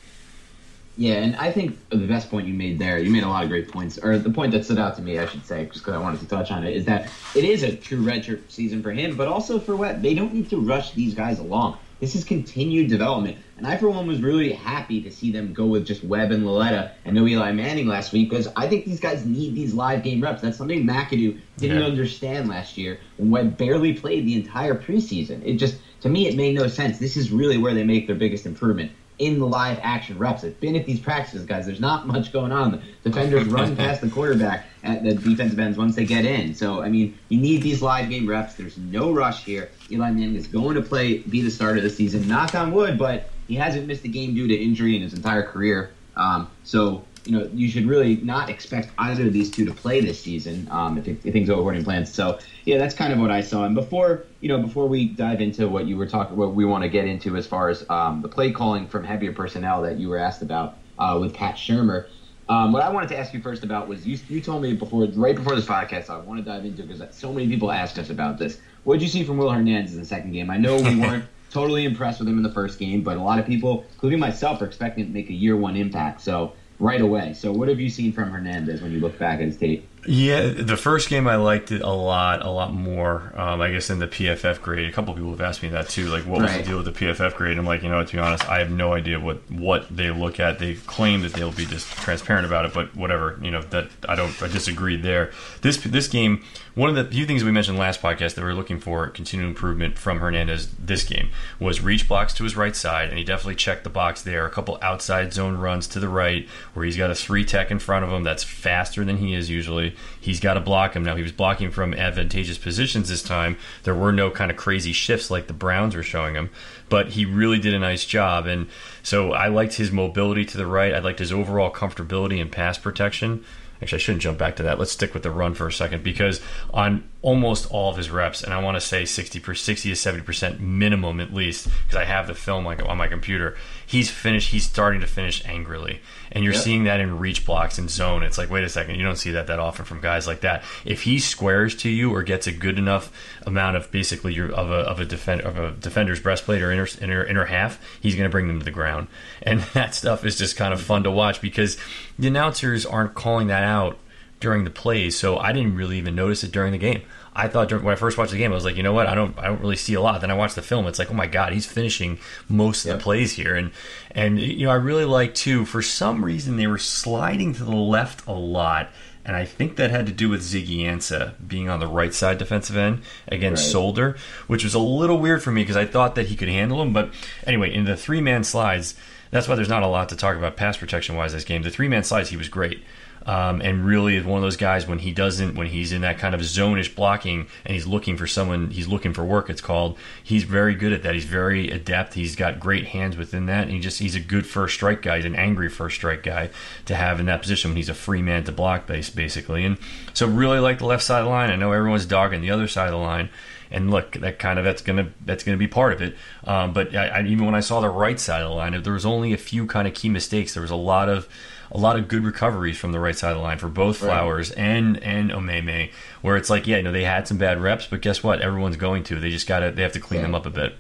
Yeah, and I think the best point you made there, you made a lot of great points, or the point that stood out to me, I should say, just because I wanted to touch on it, is that it is a true redshirt season for him, but also for Webb. They don't need to rush these guys along. This is continued development. And I, for one, was really happy to see them go with just Webb and Lauletta and no Eli Manning last week because I think these guys need these live game reps. That's something McAdoo didn't yeah. understand last year when Webb barely played the entire preseason. It just, to me, it made no sense. This is really where they make their biggest improvement in the live action reps. I've been at these practices, guys. There's not much going on. The defenders run past the quarterback at the defensive ends once they get in. So, I mean, you need these live game reps. There's no rush here. Eli Manning is going to play, be the starter this season. Knock on wood, but he hasn't missed a game due to injury in his entire career. Um, so you know, you should really not expect either of these two to play this season um, if, if, things go according to plans. So yeah, that's kind of what I saw. And before you know, before we dive into what you were talking, what we want to get into as far as um, the play calling from heavier personnel that you were asked about uh, with Pat Shurmur. Um, what I wanted to ask you first about was you, you told me before, right before this podcast, I want to dive into because so many people asked us about this. What did you see from Will Hernandez in the second game? I know we weren't totally impressed with him in the first game, but a lot of people, including myself, are expecting to make a year one impact. So right away. So, what have you seen from Hernandez when you look back at his tape?
Yeah, the first game I liked it a lot, a lot more. Um, I guess in the PFF grade, a couple people have asked me that too. Like, what was right. the deal with the PFF grade? I'm like, you know, to be honest, I have no idea what what they look at. They claim that they'll be just transparent about it, but whatever. You know, that I don't. I disagree there. This this game, one of the few things we mentioned last podcast that we are looking for continued improvement from Hernandez this game was reach blocks to his right side, and he definitely checked the box there. A couple outside zone runs to the right where he's got a three tech in front of him that's faster than he is usually he's got to block him. Now, he was blocking from advantageous positions this time. There were no kind of crazy shifts like the Browns were showing him, but he really did a nice job. And so I liked his mobility to the right. I liked his overall comfortability and pass protection. Actually, I shouldn't jump back to that. Let's stick with the run for a second because on almost all of his reps, and I want to say 60, 60 to 70% minimum at least, because I have the film like on my computer, he's finished, he's starting to finish angrily. And you're yep. seeing that in reach blocks and zone. It's like, wait a second, you don't see that that often from guys like that. If he squares to you or gets a good enough amount of basically your, of a, of a, defend, of a defender's breastplate or inner, inner, inner half, he's going to bring them to the ground. And that stuff is just kind of fun to watch because the announcers aren't calling that out during the plays, so I didn't really even notice it during the game. I thought during, when I first watched the game, I was like, you know what, I don't, I don't really see a lot. Then I watched the film. It's like, oh my god, he's finishing most of the plays here, and and you know, I really like too. For some reason, they were sliding to the left a lot and I think that had to do with Ziggy Ansah being on the right side defensive end against right. Solder, which was a little weird for me because I thought that he could handle him. But anyway, in the three man slides, that's why there's not a lot to talk about pass protection wise this game. The three man slides, he was great. Um, and really is one of those guys when he doesn't when he's in that kind of zonish blocking and he's looking for someone he's looking for work it's called he's very good at that. He's very adept. He's got great hands within that. And he just he's a good first strike guy. He's an angry first strike guy to have in that position when he's a free man to block base basically. And so really like the left side of the line. I know everyone's dogging the other side of the line. And look, that kind of that's gonna that's gonna be part of it. Um, but I, I, even when I saw the right side of the line, there was only a few kind of key mistakes. There was a lot of a lot of good recoveries from the right side of the line for both Flowers right. and and Omameh, where it's like, yeah, you know, they had some bad reps, but guess what? Everyone's going to. They just got to they have to clean yeah. them up a bit.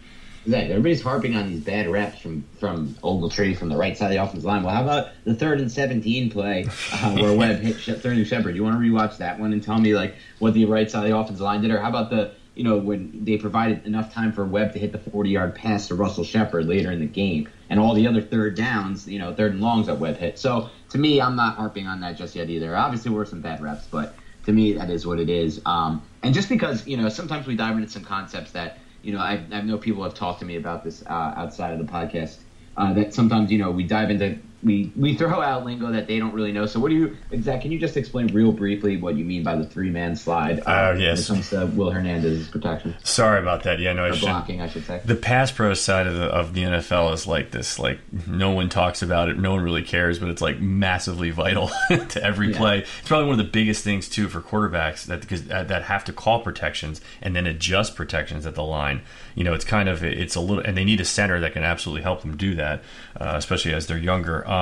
Exactly. Everybody's harping on these bad reps from from Ogletree from the right side of the offensive line. Well, how about the third and seventeen play uh, where Webb hit third and Shepard? You want to rewatch that one and tell me like what the right side of the offensive line did, or how about the you know, when they provided enough time for Webb to hit the 40 yard pass to Russell Shepard later in the game, and all the other third downs, you know, third and longs that Webb hit. So to me, I'm not harping on that just yet either. Obviously, we're some bad reps, but to me, that is what it is. Um, and just because, you know, sometimes we dive into some concepts that, you know, I, I know people have talked to me about this uh, outside of the podcast. Uh, that sometimes, you know, we dive into we we throw out lingo that they don't really know. So what do you exact? Can you just explain real briefly what you mean by the three man slide?
Uh, uh, yes.
When it comes to Will Hernandez's protection.
Sorry about that. Yeah, no,
I blocking, I should say.
The pass pro side of the of the NFL is like this. Like no one talks about it. No one really cares, but it's like massively vital to every yeah. play. It's probably one of the biggest things too for quarterbacks that because that have to call protections and then adjust protections at the line. You know, it's kind of it's a little, and they need a center that can absolutely help them do that, uh, especially as they're younger. Um,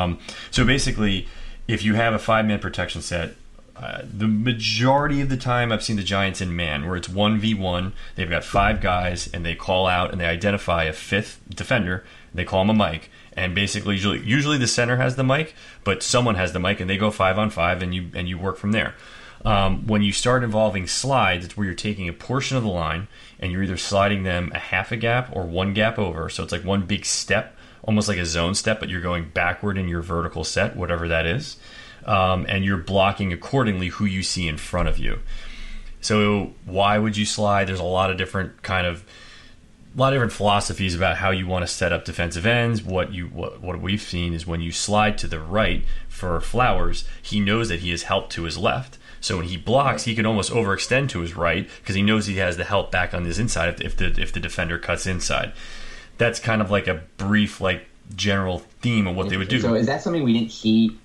so basically, if you have a five man protection set, uh, the majority of the time I've seen the Giants in man, where it's 1v1. They've got five guys, and they call out and they identify a fifth defender. They call him a mic. And basically, usually, usually the center has the mic, but someone has the mic, and they go five on five, and you and you work from there. Um, when you start involving slides, it's where you're taking a portion of the line and you're either sliding them a half a gap or one gap over. So it's like one big step almost like a zone step, but you're going backward in your vertical set, whatever that is. Um, and you're blocking accordingly who you see in front of you. So why would you slide? There's a lot of different kind of a lot of different philosophies about how you want to set up defensive ends. What you what, what we've seen is when you slide to the right for Flowers, he knows that he has help to his left. So when he blocks, he can almost overextend to his right because he knows he has the help back on his inside if, if the if the defender cuts inside that's kind of like a brief, like general theme of what they would do.
So is that something we didn't see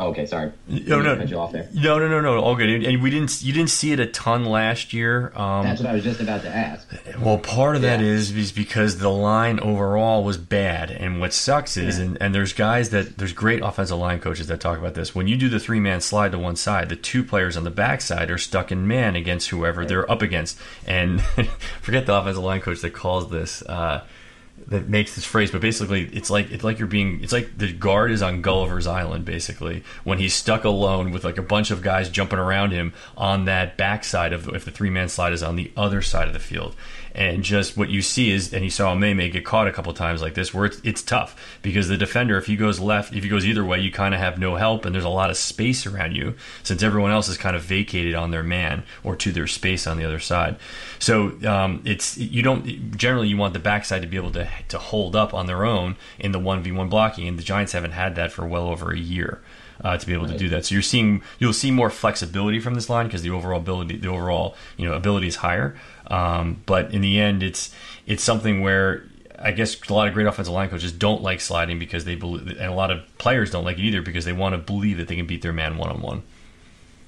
Oh, okay, sorry.
No, no, no, no, no, no, all good. And we didn't, you didn't see it a ton last year.
Um, That's what I was just about to ask.
Well, part of yeah. that is is because the line overall was bad, and what sucks is, yeah. and, and there's guys that there's great offensive line coaches that talk about this. When you do the three man slide to one side, the two players on the backside are stuck in man against whoever right. they're up against, and forget the offensive line coach that calls this. Uh, that makes this phrase, but basically it's like it's like you're being it's like the guard is on Gulliver's Island basically when he's stuck alone with like a bunch of guys jumping around him on that backside of if the three man slide is on the other side of the field and just what you see is, and you saw Meme get caught a couple times like this, where it's, it's tough because the defender, if he goes left, if he goes either way, you kind of have no help, and there's a lot of space around you since everyone else is kind of vacated on their man or to their space on the other side. So um, it's you don't generally you want the backside to be able to to hold up on their own in the one v one blocking, and the Giants haven't had that for well over a year. Uh, to be able right. to do that. So you're seeing you'll see more flexibility from this line because the overall ability the overall you know ability is higher. Um, but in the end, it's it's something where I guess a lot of great offensive line coaches don't like sliding because they believe, and a lot of players don't like it either because they want to believe that they can beat their man one on one.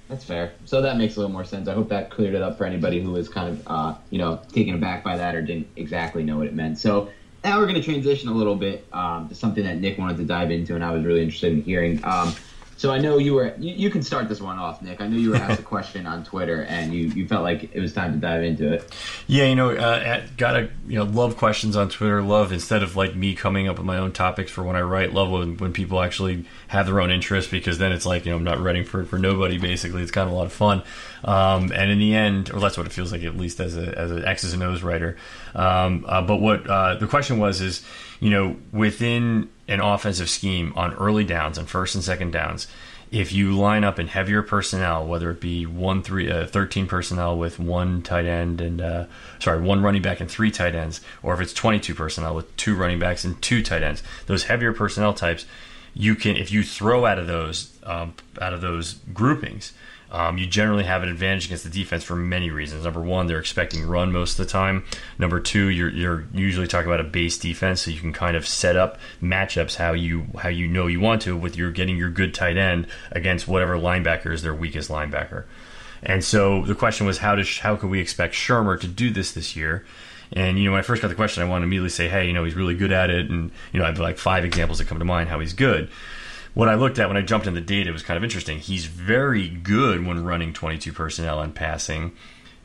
That's fair. So that makes a little more sense. I hope that cleared it up for anybody who was kind of, uh, you know, taken aback by that or didn't exactly know what it meant. So now we're going to transition a little bit um, to something that Nick wanted to dive into, and I was really interested in hearing. Um, so I know you were. You, you, can start this one off, Nick. I know you were asked a question on Twitter, and you, you felt like it was time to dive into it.
Yeah, you know, uh, gotta you know love questions on Twitter. Love instead of like me coming up with my own topics for when I write. Love when, when people actually have their own interest because then it's like you know I'm not writing for for nobody. Basically, it's kind of a lot of fun. Um, and in the end, or that's what it feels like at least as a as an X's and O's writer. Um, uh, but what uh, the question was is you know within an offensive scheme on early downs, on first and second downs, if you line up in heavier personnel, whether it be one three uh, 13 personnel with one tight end and uh, sorry one running back and three tight ends, or if it's 22 personnel with two running backs and two tight ends, those heavier personnel types, you can if you throw out of those um, out of those groupings, um, you generally have an advantage against the defense for many reasons. Number one, they're expecting run most of the time. Number two, you're, you're usually talking about a base defense, so you can kind of set up matchups how you how you know you want to with your getting your good tight end against whatever linebacker is their weakest linebacker. And so the question was, how does how can we expect Shurmur to do this this year? And you know, when I first got the question, I wanted to immediately say, hey, you know, he's really good at it, and you know, I have like five examples that come to mind how he's good what I looked at when I jumped in the data was kind of interesting. He's very good when running 22 personnel and passing.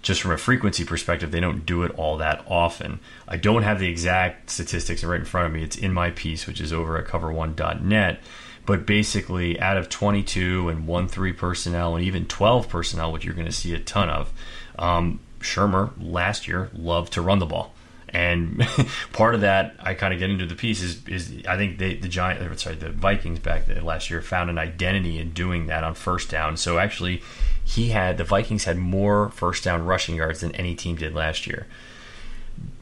Just from a frequency perspective, they don't do it all that often. I don't have the exact statistics right in front of me. It's in my piece, which is over at cover1.net. But basically, out of 22 and 1 3 personnel, and even 12 personnel, which you're going to see a ton of, um, Shurmur last year loved to run the ball. And part of that, I kind of get into the piece is, is I think they, the giant, sorry, the Vikings back last year found an identity in doing that on first down. So actually, he had the Vikings had more first down rushing yards than any team did last year.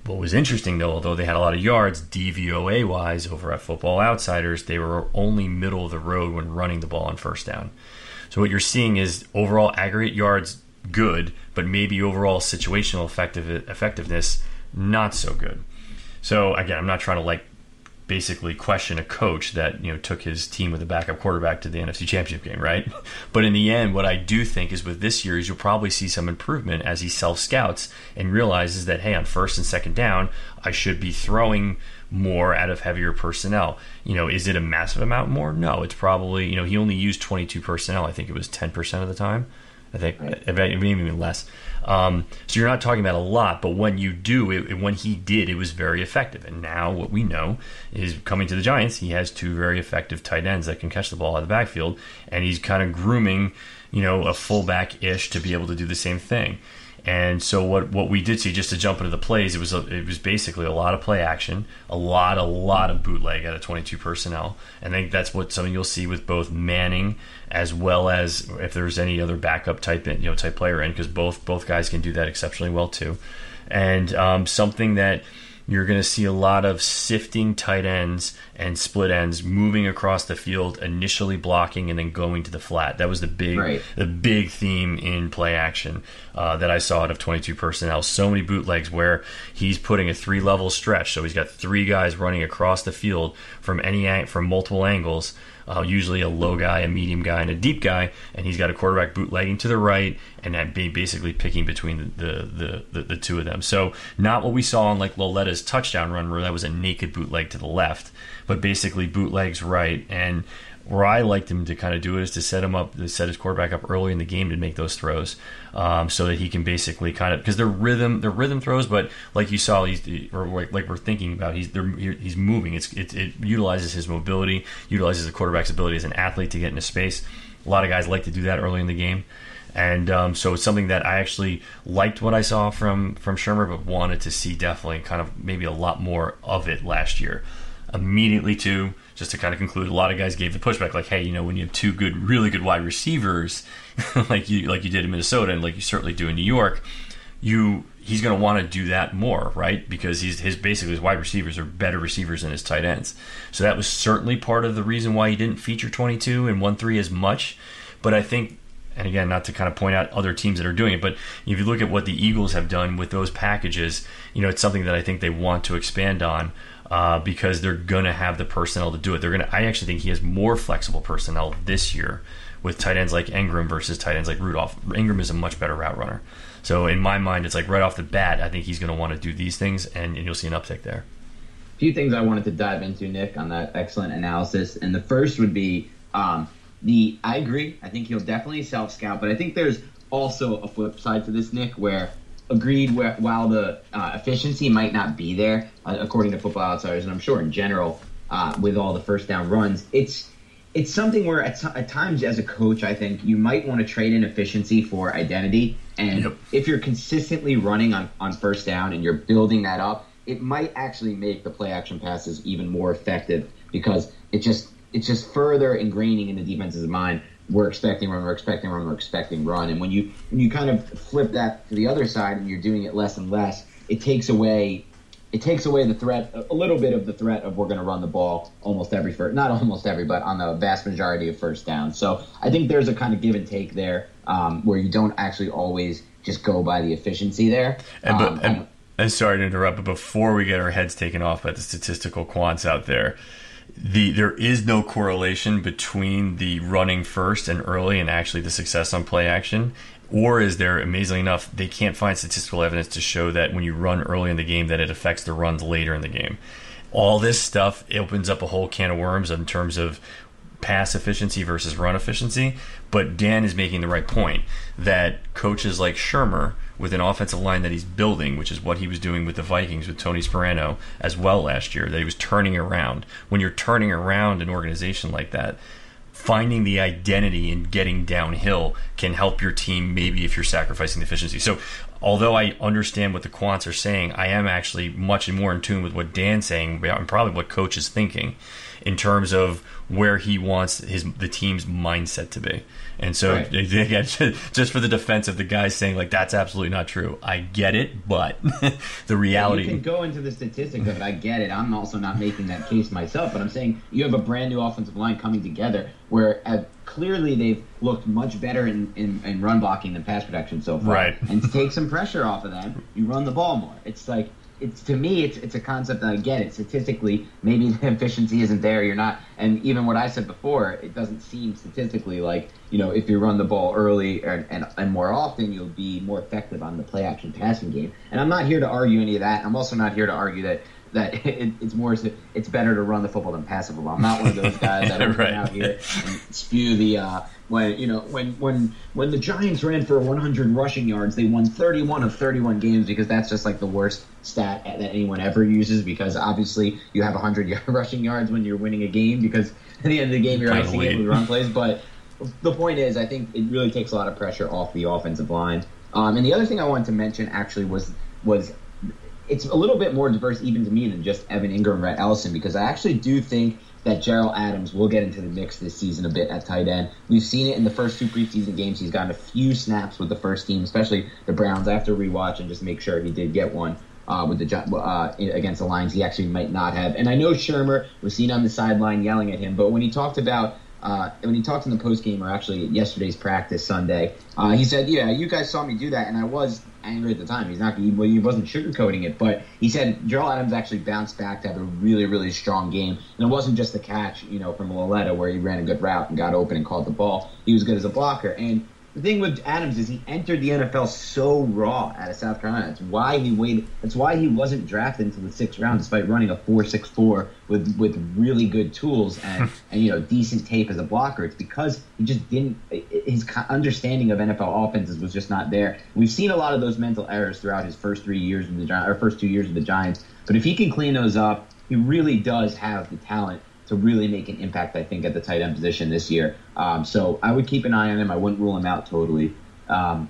What was interesting though, although they had a lot of yards, DVOA wise, over at Football Outsiders, they were only middle of the road when running the ball on first down. So what you're seeing is overall aggregate yards good, but maybe overall situational effective effectiveness not so good. So again, I'm not trying to like basically question a coach that you know took his team with a backup quarterback to the NFC Championship game, right? But in the end, what I do think is with this year is you'll probably see some improvement as he self scouts and realizes that hey, on first and second down, I should be throwing more out of heavier personnel. You know, is it a massive amount more? No, it's probably you know he only used 22 personnel. I think it was 10 percent of the time. I think right. maybe even less. Um, so you're not talking about a lot, but when you do, it, when he did, it was very effective. And now what we know is coming to the Giants, he has two very effective tight ends that can catch the ball out of the backfield, and he's kind of grooming, you know, a fullback ish to be able to do the same thing. And so what what we did see, just to jump into the plays, it was a, it was basically a lot of play action, a lot a lot of bootleg out of 22 personnel. And I think that's what something you'll see with both Manning as well as if there's any other backup type you know type player in, because both both guys can do that exceptionally well too. And um, something that you're going to see a lot of sifting tight ends and split ends moving across the field, initially blocking and then going to the flat. That was the big right. the big theme in play action uh, that I saw out of 22 personnel. So many bootlegs where he's putting a three level stretch, so he's got three guys running across the field from any from multiple angles uh, usually a low guy, a medium guy, and a deep guy, and he's got a quarterback bootlegging to the right, and that basically picking between the, the, the, the, two of them. So not what we saw on like Lauletta's touchdown run, where that was a naked bootleg to the left, but basically bootlegs right, and where I liked him to kind of do it is to set him up, to set his quarterback up early in the game to make those throws, um, so that he can basically kind of because they're rhythm, they're rhythm throws, but like you saw, he's or like, like we're thinking about, he's he's moving. It's it, it utilizes his mobility, utilizes the quarterback's ability as an athlete to get into space. A lot of guys like to do that early in the game. And um, so it's something that I actually liked what I saw from from Shurmur, but wanted to see definitely kind of maybe a lot more of it last year. Immediately, too, just to kind of conclude, a lot of guys gave the pushback, like, hey, you know, when you have two good, really good wide receivers, like you like you did in Minnesota, and like you certainly do in New York, you he's going to want to do that more, right? Because he's his basically his wide receivers are better receivers than his tight ends. So that was certainly part of the reason why he didn't feature 22 and 1 3 as much. But I think and again, not to kind of point out other teams that are doing it, but if you look at what the Eagles have done with those packages, you know, it's something that I think they want to expand on uh, because they're going to have the personnel to do it. They're going to. I actually think he has more flexible personnel this year with tight ends like Engram versus tight ends like Rudolph. Engram is a much better route runner. So in my mind, it's like right off the bat, I think he's going to want to do these things, and, and you'll see an uptick there.
A few things I wanted to dive into, Nick, on that excellent analysis, and the first would be um, the. I agree. I think he'll definitely self scout, but I think there's also a flip side to this, Nick, where agreed where, while the uh, efficiency might not be there, uh, according to Football Outsiders, and I'm sure in general, uh, with all the first down runs, it's it's something where at, at, times as a coach, I think you might want to trade in efficiency for identity. And yep. if you're consistently running on, on first down and you're building that up, it might actually make the play action passes even more effective because it just it's just further ingraining in the defense's mind we're expecting run, we're expecting run, we're expecting run. And when you when you kind of flip that to the other side and you're doing it less and less, it takes away it takes away the threat a little bit of the threat of we're going to run the ball almost every first not almost every but on the vast majority of first downs. So I think there's a kind of give and take there um, where you don't actually always just go by the efficiency there.
And,
um,
and, and sorry to interrupt, but before we get our heads taken off by the statistical quants out there, the there is no correlation between the running first and early and actually the success on play action or is there amazingly enough they can't find statistical evidence to show that when you run early in the game that it affects the runs later in the game all this stuff opens up a whole can of worms in terms of pass efficiency versus run efficiency but Dan is making the right point that coaches like Shurmur with an offensive line that he's building, which is what he was doing with the Vikings with Tony Sparano as well last year, that he was turning around. When you're turning around an organization like that, finding the identity and getting downhill can help your team maybe if you're sacrificing efficiency. So although I understand what the quants are saying, I am actually much more in tune with what Dan's saying and probably what coach is thinking in terms of where he wants his the team's mindset to be. And so, right. again, just for the defense of the guys saying like that's absolutely not true. I get it, but the reality.
Yeah, you can go into the statistics of it. I get it. I'm also not making that case myself, but I'm saying you have a brand new offensive line coming together where uh, clearly they've looked much better in, in, in, run blocking than pass protection so far.
Right.
And to take some pressure off of them, you run the ball more. It's like it's to me it's it's a concept that I get it. Statistically maybe the efficiency isn't there you're not and even what I said before it doesn't seem statistically like you know if you run the ball early and, and, and more often you'll be more effective on the play action passing game. And I'm not here to argue any of that I'm also not here to argue that that it, it's more it's better to run the football than pass the football. I'm not one of those guys that right. come out here and spew the uh, when you know when when when the Giants ran for 100 rushing yards, they won 31 of 31 games because that's just like the worst stat that anyone ever uses because obviously you have 100 rushing yards when you're winning a game because at the end of the game you're icing it with run plays. But the point is, I think it really takes a lot of pressure off the offensive line. Um, and the other thing I wanted to mention actually was was it's a little bit more diverse even to me than just Evan Engram, Rhett Ellison, because I actually do think that Jerell Adams will get into the mix this season a bit at tight end. We've seen it in the first two preseason games. He's gotten a few snaps with the first team, especially the Browns. I have to rewatch and just make sure he did get one. Uh, with the uh, against the Lions, he actually might not have. And I know Shurmur was seen on the sideline yelling at him, but when he talked about uh, when he talked in the post game or actually yesterday's practice Sunday, uh, he said, "Yeah, you guys saw me do that, and I was angry at the time. He's not he, he wasn't sugarcoating it, but he said Jerell Adams actually bounced back to have a really really strong game, and it wasn't just the catch, you know, from Lauletta where he ran a good route and got open and called the ball. He was good as a blocker, and the thing with Adams is he entered the NFL so raw out of South Carolina. That's why he waited. That's why he wasn't drafted until the sixth round, despite running a four six four with with really good tools and and you know decent tape as a blocker. It's because he just didn't. His understanding of NFL offenses was just not there. We've seen a lot of those mental errors throughout his first three years with the Giants, or first two years with the Giants. But if he can clean those up, he really does have the talent to really make an impact, I think, at the tight end position this year. Um, so I would keep an eye on him. I wouldn't rule him out totally. Um,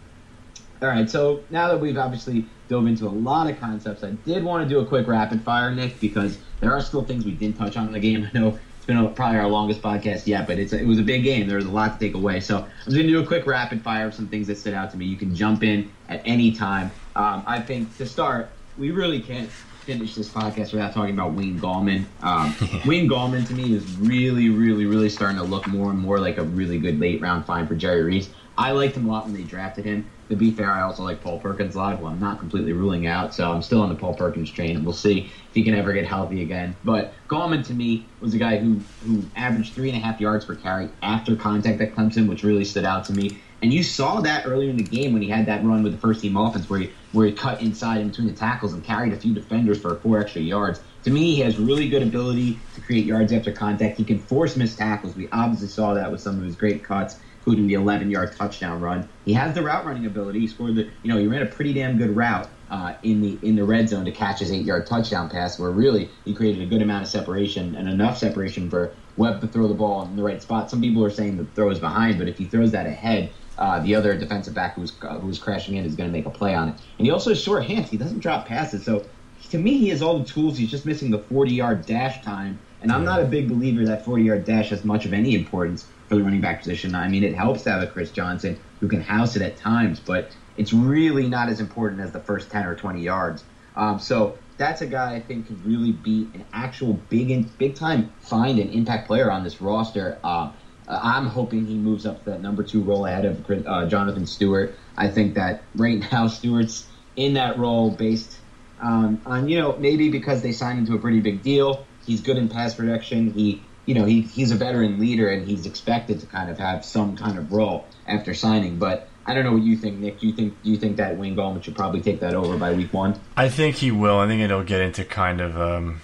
all right, so now that we've obviously dove into a lot of concepts, I did want to do a quick rapid fire, Nick, because there are still things we didn't touch on in the game. I know it's been a, probably our longest podcast yet, but it's it was a big game. There was a lot to take away. So I'm just going to do a quick rapid fire of some things that stood out to me. You can jump in at any time. Um, I think to start, we really can't finish this podcast without talking about Wayne Gallman. Um, Wayne Gallman to me is really, really, really starting to look more and more like a really good late round find for Jerry Reese. I liked him a lot when they drafted him. To be fair, I also like Paul Perkins a lot, Well, I'm not completely ruling out, so I'm still on the Paul Perkins train, and we'll see if he can ever get healthy again. But Gallman to me was a guy who who averaged three and a half yards per carry after contact at Clemson, which really stood out to me. And you saw that earlier in the game when he had that run with the first team offense where he where he cut inside in between the tackles and carried a few defenders for four extra yards. To me, he has really good ability to create yards after contact. He can force missed tackles. We obviously saw that with some of his great cuts, including the 11-yard touchdown run. He has the route running ability. He scored the, you know, he ran a pretty damn good route uh, in the in the red zone to catch his eight-yard touchdown pass, where really he created a good amount of separation and enough separation for Webb to throw the ball in the right spot. Some people are saying the throw is behind, but if he throws that ahead, uh, the other defensive back who's uh, who's crashing in is going to make a play on it. And he also has short hands. He doesn't drop passes. So to me, he has all the tools. He's just missing the 40 yard dash time And I'm not a big believer that 40 yard dash has much of any importance for the running back position. I mean, it helps to have a Chris Johnson who can house it at times, but it's really not as important as the first 10 or 20 yards. Um, so that's a guy I think could really be an actual big and big time find and impact player on this roster. Uh, I'm hoping he moves up to that number two role ahead of uh, Jonathan Stewart. I think that right now Stewart's in that role based um, on you know maybe because they signed him to a pretty big deal. He's good in pass protection. He you know he, he's a veteran leader and he's expected to kind of have some kind of role after signing. But I don't know what you think, Nick. Do you think do you think that Wayne Gallman should probably take that over by week one?
I think he will. I think it'll get into kind of. Um,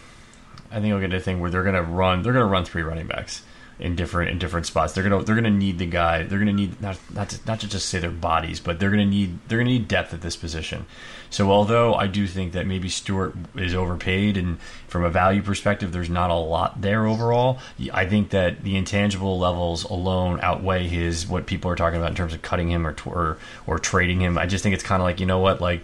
I think it'll get into a thing where they're going to run. They're going to run three running backs in different in different spots. They're gonna they're gonna need the guy. They're gonna need not not to, not to just say their bodies, but they're gonna need they're gonna need depth at this position. So although I do think that maybe Stewart is overpaid, and from a value perspective, there's not a lot there overall. I think that the intangible levels alone outweigh his what people are talking about in terms of cutting him or or, or trading him. I just think it's kind of like you know what like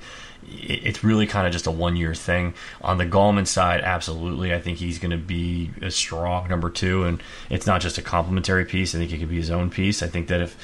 it's really kind of just a one year thing. On the Gallman side, absolutely, I think he's going to be a strong number two, and it's not just a complementary piece. I think it could be his own piece. I think that if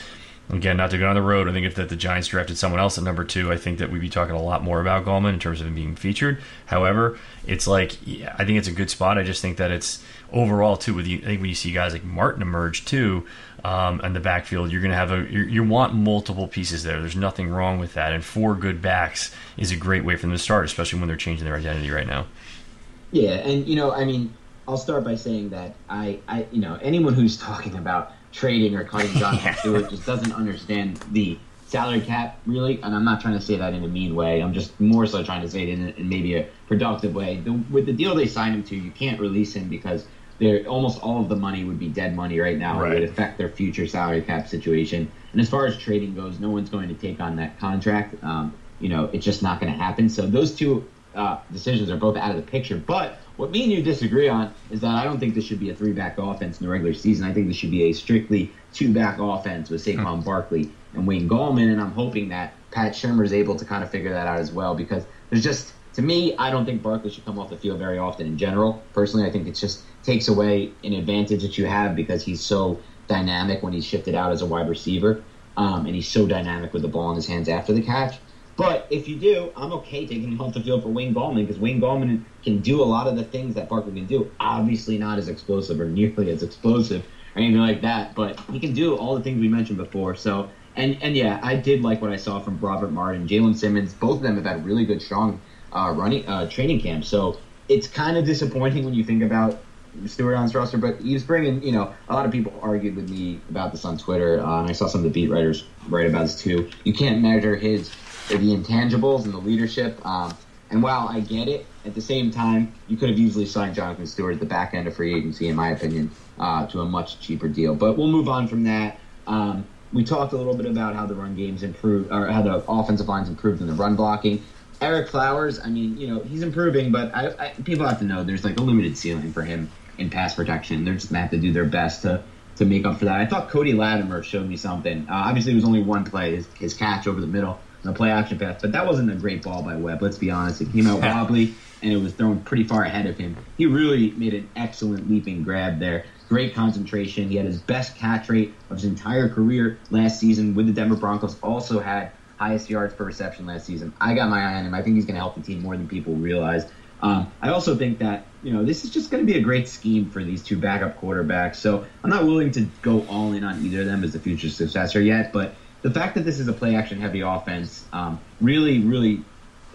again, not to go on the road, I think if that the Giants drafted someone else at number two, I think that we'd be talking a lot more about Gallman in terms of him being featured. However, it's like yeah, I think it's a good spot. I just think that it's overall too. With you, I think when you see guys like Martin emerge too, um, and the backfield, you're going to have a you want multiple pieces there. There's nothing wrong with that, and four good backs is a great way for them to start, especially when they're changing their identity right now.
Yeah, and you know, I mean, I'll start by saying that I, I you know, anyone who's talking about trading or cutting Jonathan Stewart just doesn't understand the salary cap really, and I'm not trying to say that in a mean way. I'm just more so trying to say it in, a, in maybe a productive way. The, with the deal they signed him to, you can't release him because they're, almost all of the money would be dead money right now. Right. It would affect their future salary cap situation. And as far as trading goes, no one's going to take on that contract. Um, you know, it's just not going to happen. So those two uh, decisions are both out of the picture. But what me and you disagree on is that I don't think this should be a three back offense in the regular season. I think this should be a strictly two back offense with Saquon hmm. Barkley and Wayne Gallman. And I'm hoping that Pat Shurmur is able to kind of figure that out as well because there's just, to me, I don't think Barkley should come off the field very often in general. Personally, I think it's just takes away an advantage that you have because he's so dynamic when he's shifted out as a wide receiver. Um, and he's so dynamic with the ball in his hands after the catch. But if you do, I'm okay taking him off the field for Wayne Gallman because Wayne Gallman can do a lot of the things that Barkley can do. Obviously, not as explosive or nearly as explosive or anything like that, but he can do all the things we mentioned before. So, and and yeah, I did like what I saw from Robert Martin, Jalen Simmons. Both of them have had really good, strong uh, running uh, training camps. So it's kind of disappointing when you think about Stewart on his roster, but he's bringing, you know, a lot of people argued with me about this on Twitter, and I saw some of the beat writers write about this too. You can't measure his the intangibles and the leadership. Um, and while I get it, at the same time, you could have easily signed Jonathan Stewart at the back end of free agency, in my opinion, uh, to a much cheaper deal. But we'll move on from that. Um, we talked a little bit about how the run game's improved, or how the offensive line's improved in the run blocking. Ereck Flowers, I mean, you know, he's improving, but I, I, people have to know there's like a limited ceiling for him in pass protection. They're just gonna have to do their best to to make up for that. I thought Cody Latimer showed me something. Uh, obviously, it was only one play, his, his catch over the middle the play action pass. But that wasn't a great ball by Webb. Let's be honest. It came out wobbly and it was thrown pretty far ahead of him. He really made an excellent leaping grab there. Great concentration. He had his best catch rate of his entire career last season with the Denver Broncos. Also had highest yards per reception last season. I got my eye on him. I think he's going to help the team more than people realize. Um, I also think that you know this is just going to be a great scheme for these two backup quarterbacks. So I'm not willing to go all in on either of them as the future successor yet, but the fact that this is a play action heavy offense um, really, really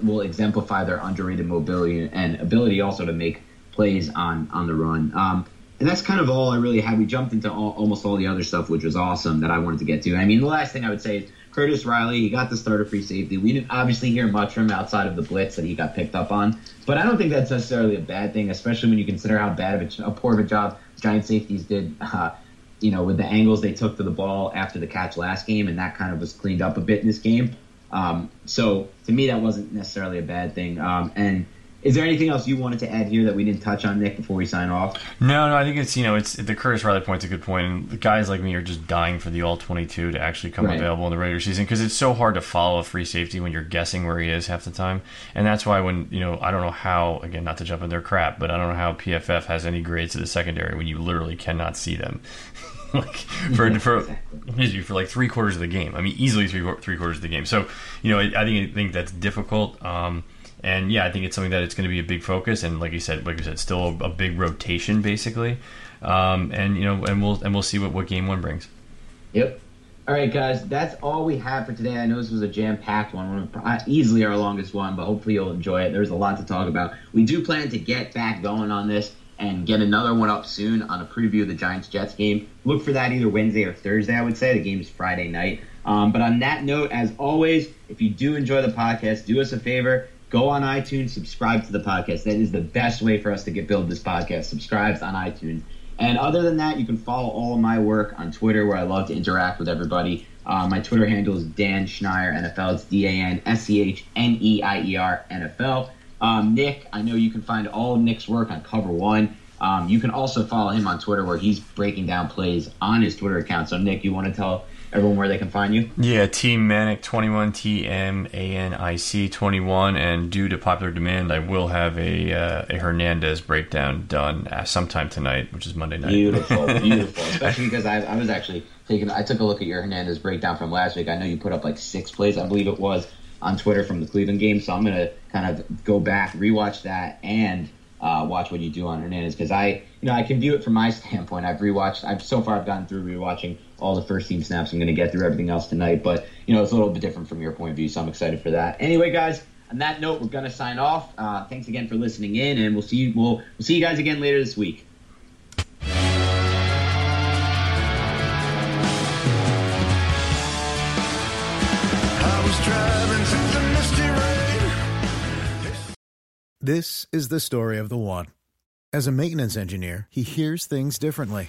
will exemplify their underrated mobility and ability also to make plays on on the run. Um, and that's kind of all I really had. We jumped into all, almost all the other stuff, which was awesome that I wanted to get to. I mean, the last thing I would say is Curtis Riley. He got the starter free safety. We didn't obviously hear much from him outside of the blitz that he got picked up on, but I don't think that's necessarily a bad thing, especially when you consider how bad of a, a poor of a job Giant safeties did. Uh, you know, with the angles they took to the ball after the catch last game, and that kind of was cleaned up a bit in this game. Um, so to me, that wasn't necessarily a bad thing. Um, and Is there anything else you wanted to add here that we didn't touch on, Nick, before we sign off?
No, no. I think it's you know it's the Curtis Riley point's a good point, and the guys like me are just dying for the all twenty two to actually come right. available in the regular season because it's so hard to follow a free safety when you're guessing where he is half the time, and that's why when you know I don't know how again not to jump in their crap, but I don't know how PFF has any grades to the secondary when you literally cannot see them. like for yeah, for exactly. for like three quarters of the game. I mean, easily three three quarters of the game. So you know, I, I think I think that's difficult. Um, and yeah, I think it's something that it's going to be a big focus, and like you said, like you said, still a, big rotation basically. Um, and you know, and we'll and we'll see what, what game one brings.
Yep. All right, guys, that's all we have for today. I know this was a jam-packed one, one easily our longest one, but hopefully you'll enjoy it. There's a lot to talk about. We do plan to get back going on this and get another one up soon on a preview of the Giants Jets game. Look for that either Wednesday or Thursday, I would say. The game is Friday night. Um, but on that note, as always, if you do enjoy the podcast, do us a favor go on iTunes, subscribe to the podcast. That is the best way for us to get build this podcast. Subscribes on iTunes. And other than that, you can follow all of my work on Twitter, where I love to interact with everybody. Uh, my Twitter handle is Dan Schneier NFL. It's D A N S E H N E I E R NFL. Um, Nick, I know you can find all Nick's work on Cover One. Um, you can also follow him on Twitter, where he's breaking down plays on his Twitter account. So, Nick, you want to tell everyone where they can find you?
Yeah, Team Manic 21, T M A N I C 21. And due to popular demand, I will have a, uh, a Hernandez breakdown done uh, sometime tonight, which is Monday night.
Beautiful, beautiful. Especially because I, I was actually taking, I took a look at your Hernandez breakdown from last week. I know you put up like six plays, I believe it was, on Twitter from the Cleveland game. So I'm going to kind of go back, rewatch that, and uh, watch what you do on Hernandez because I, you know, I can view it from my standpoint. I've rewatched. I've so far I've gotten through rewatching all the first team snaps. I'm going to get through everything else tonight, but you know, it's a little bit different from your point of view, so I'm excited for that. Anyway, guys, on that note, we're going to sign off. Uh, thanks again for listening in, and we'll see you. We'll, we'll see you guys again later this week.
This is the story of the one. As a maintenance engineer, he hears things differently.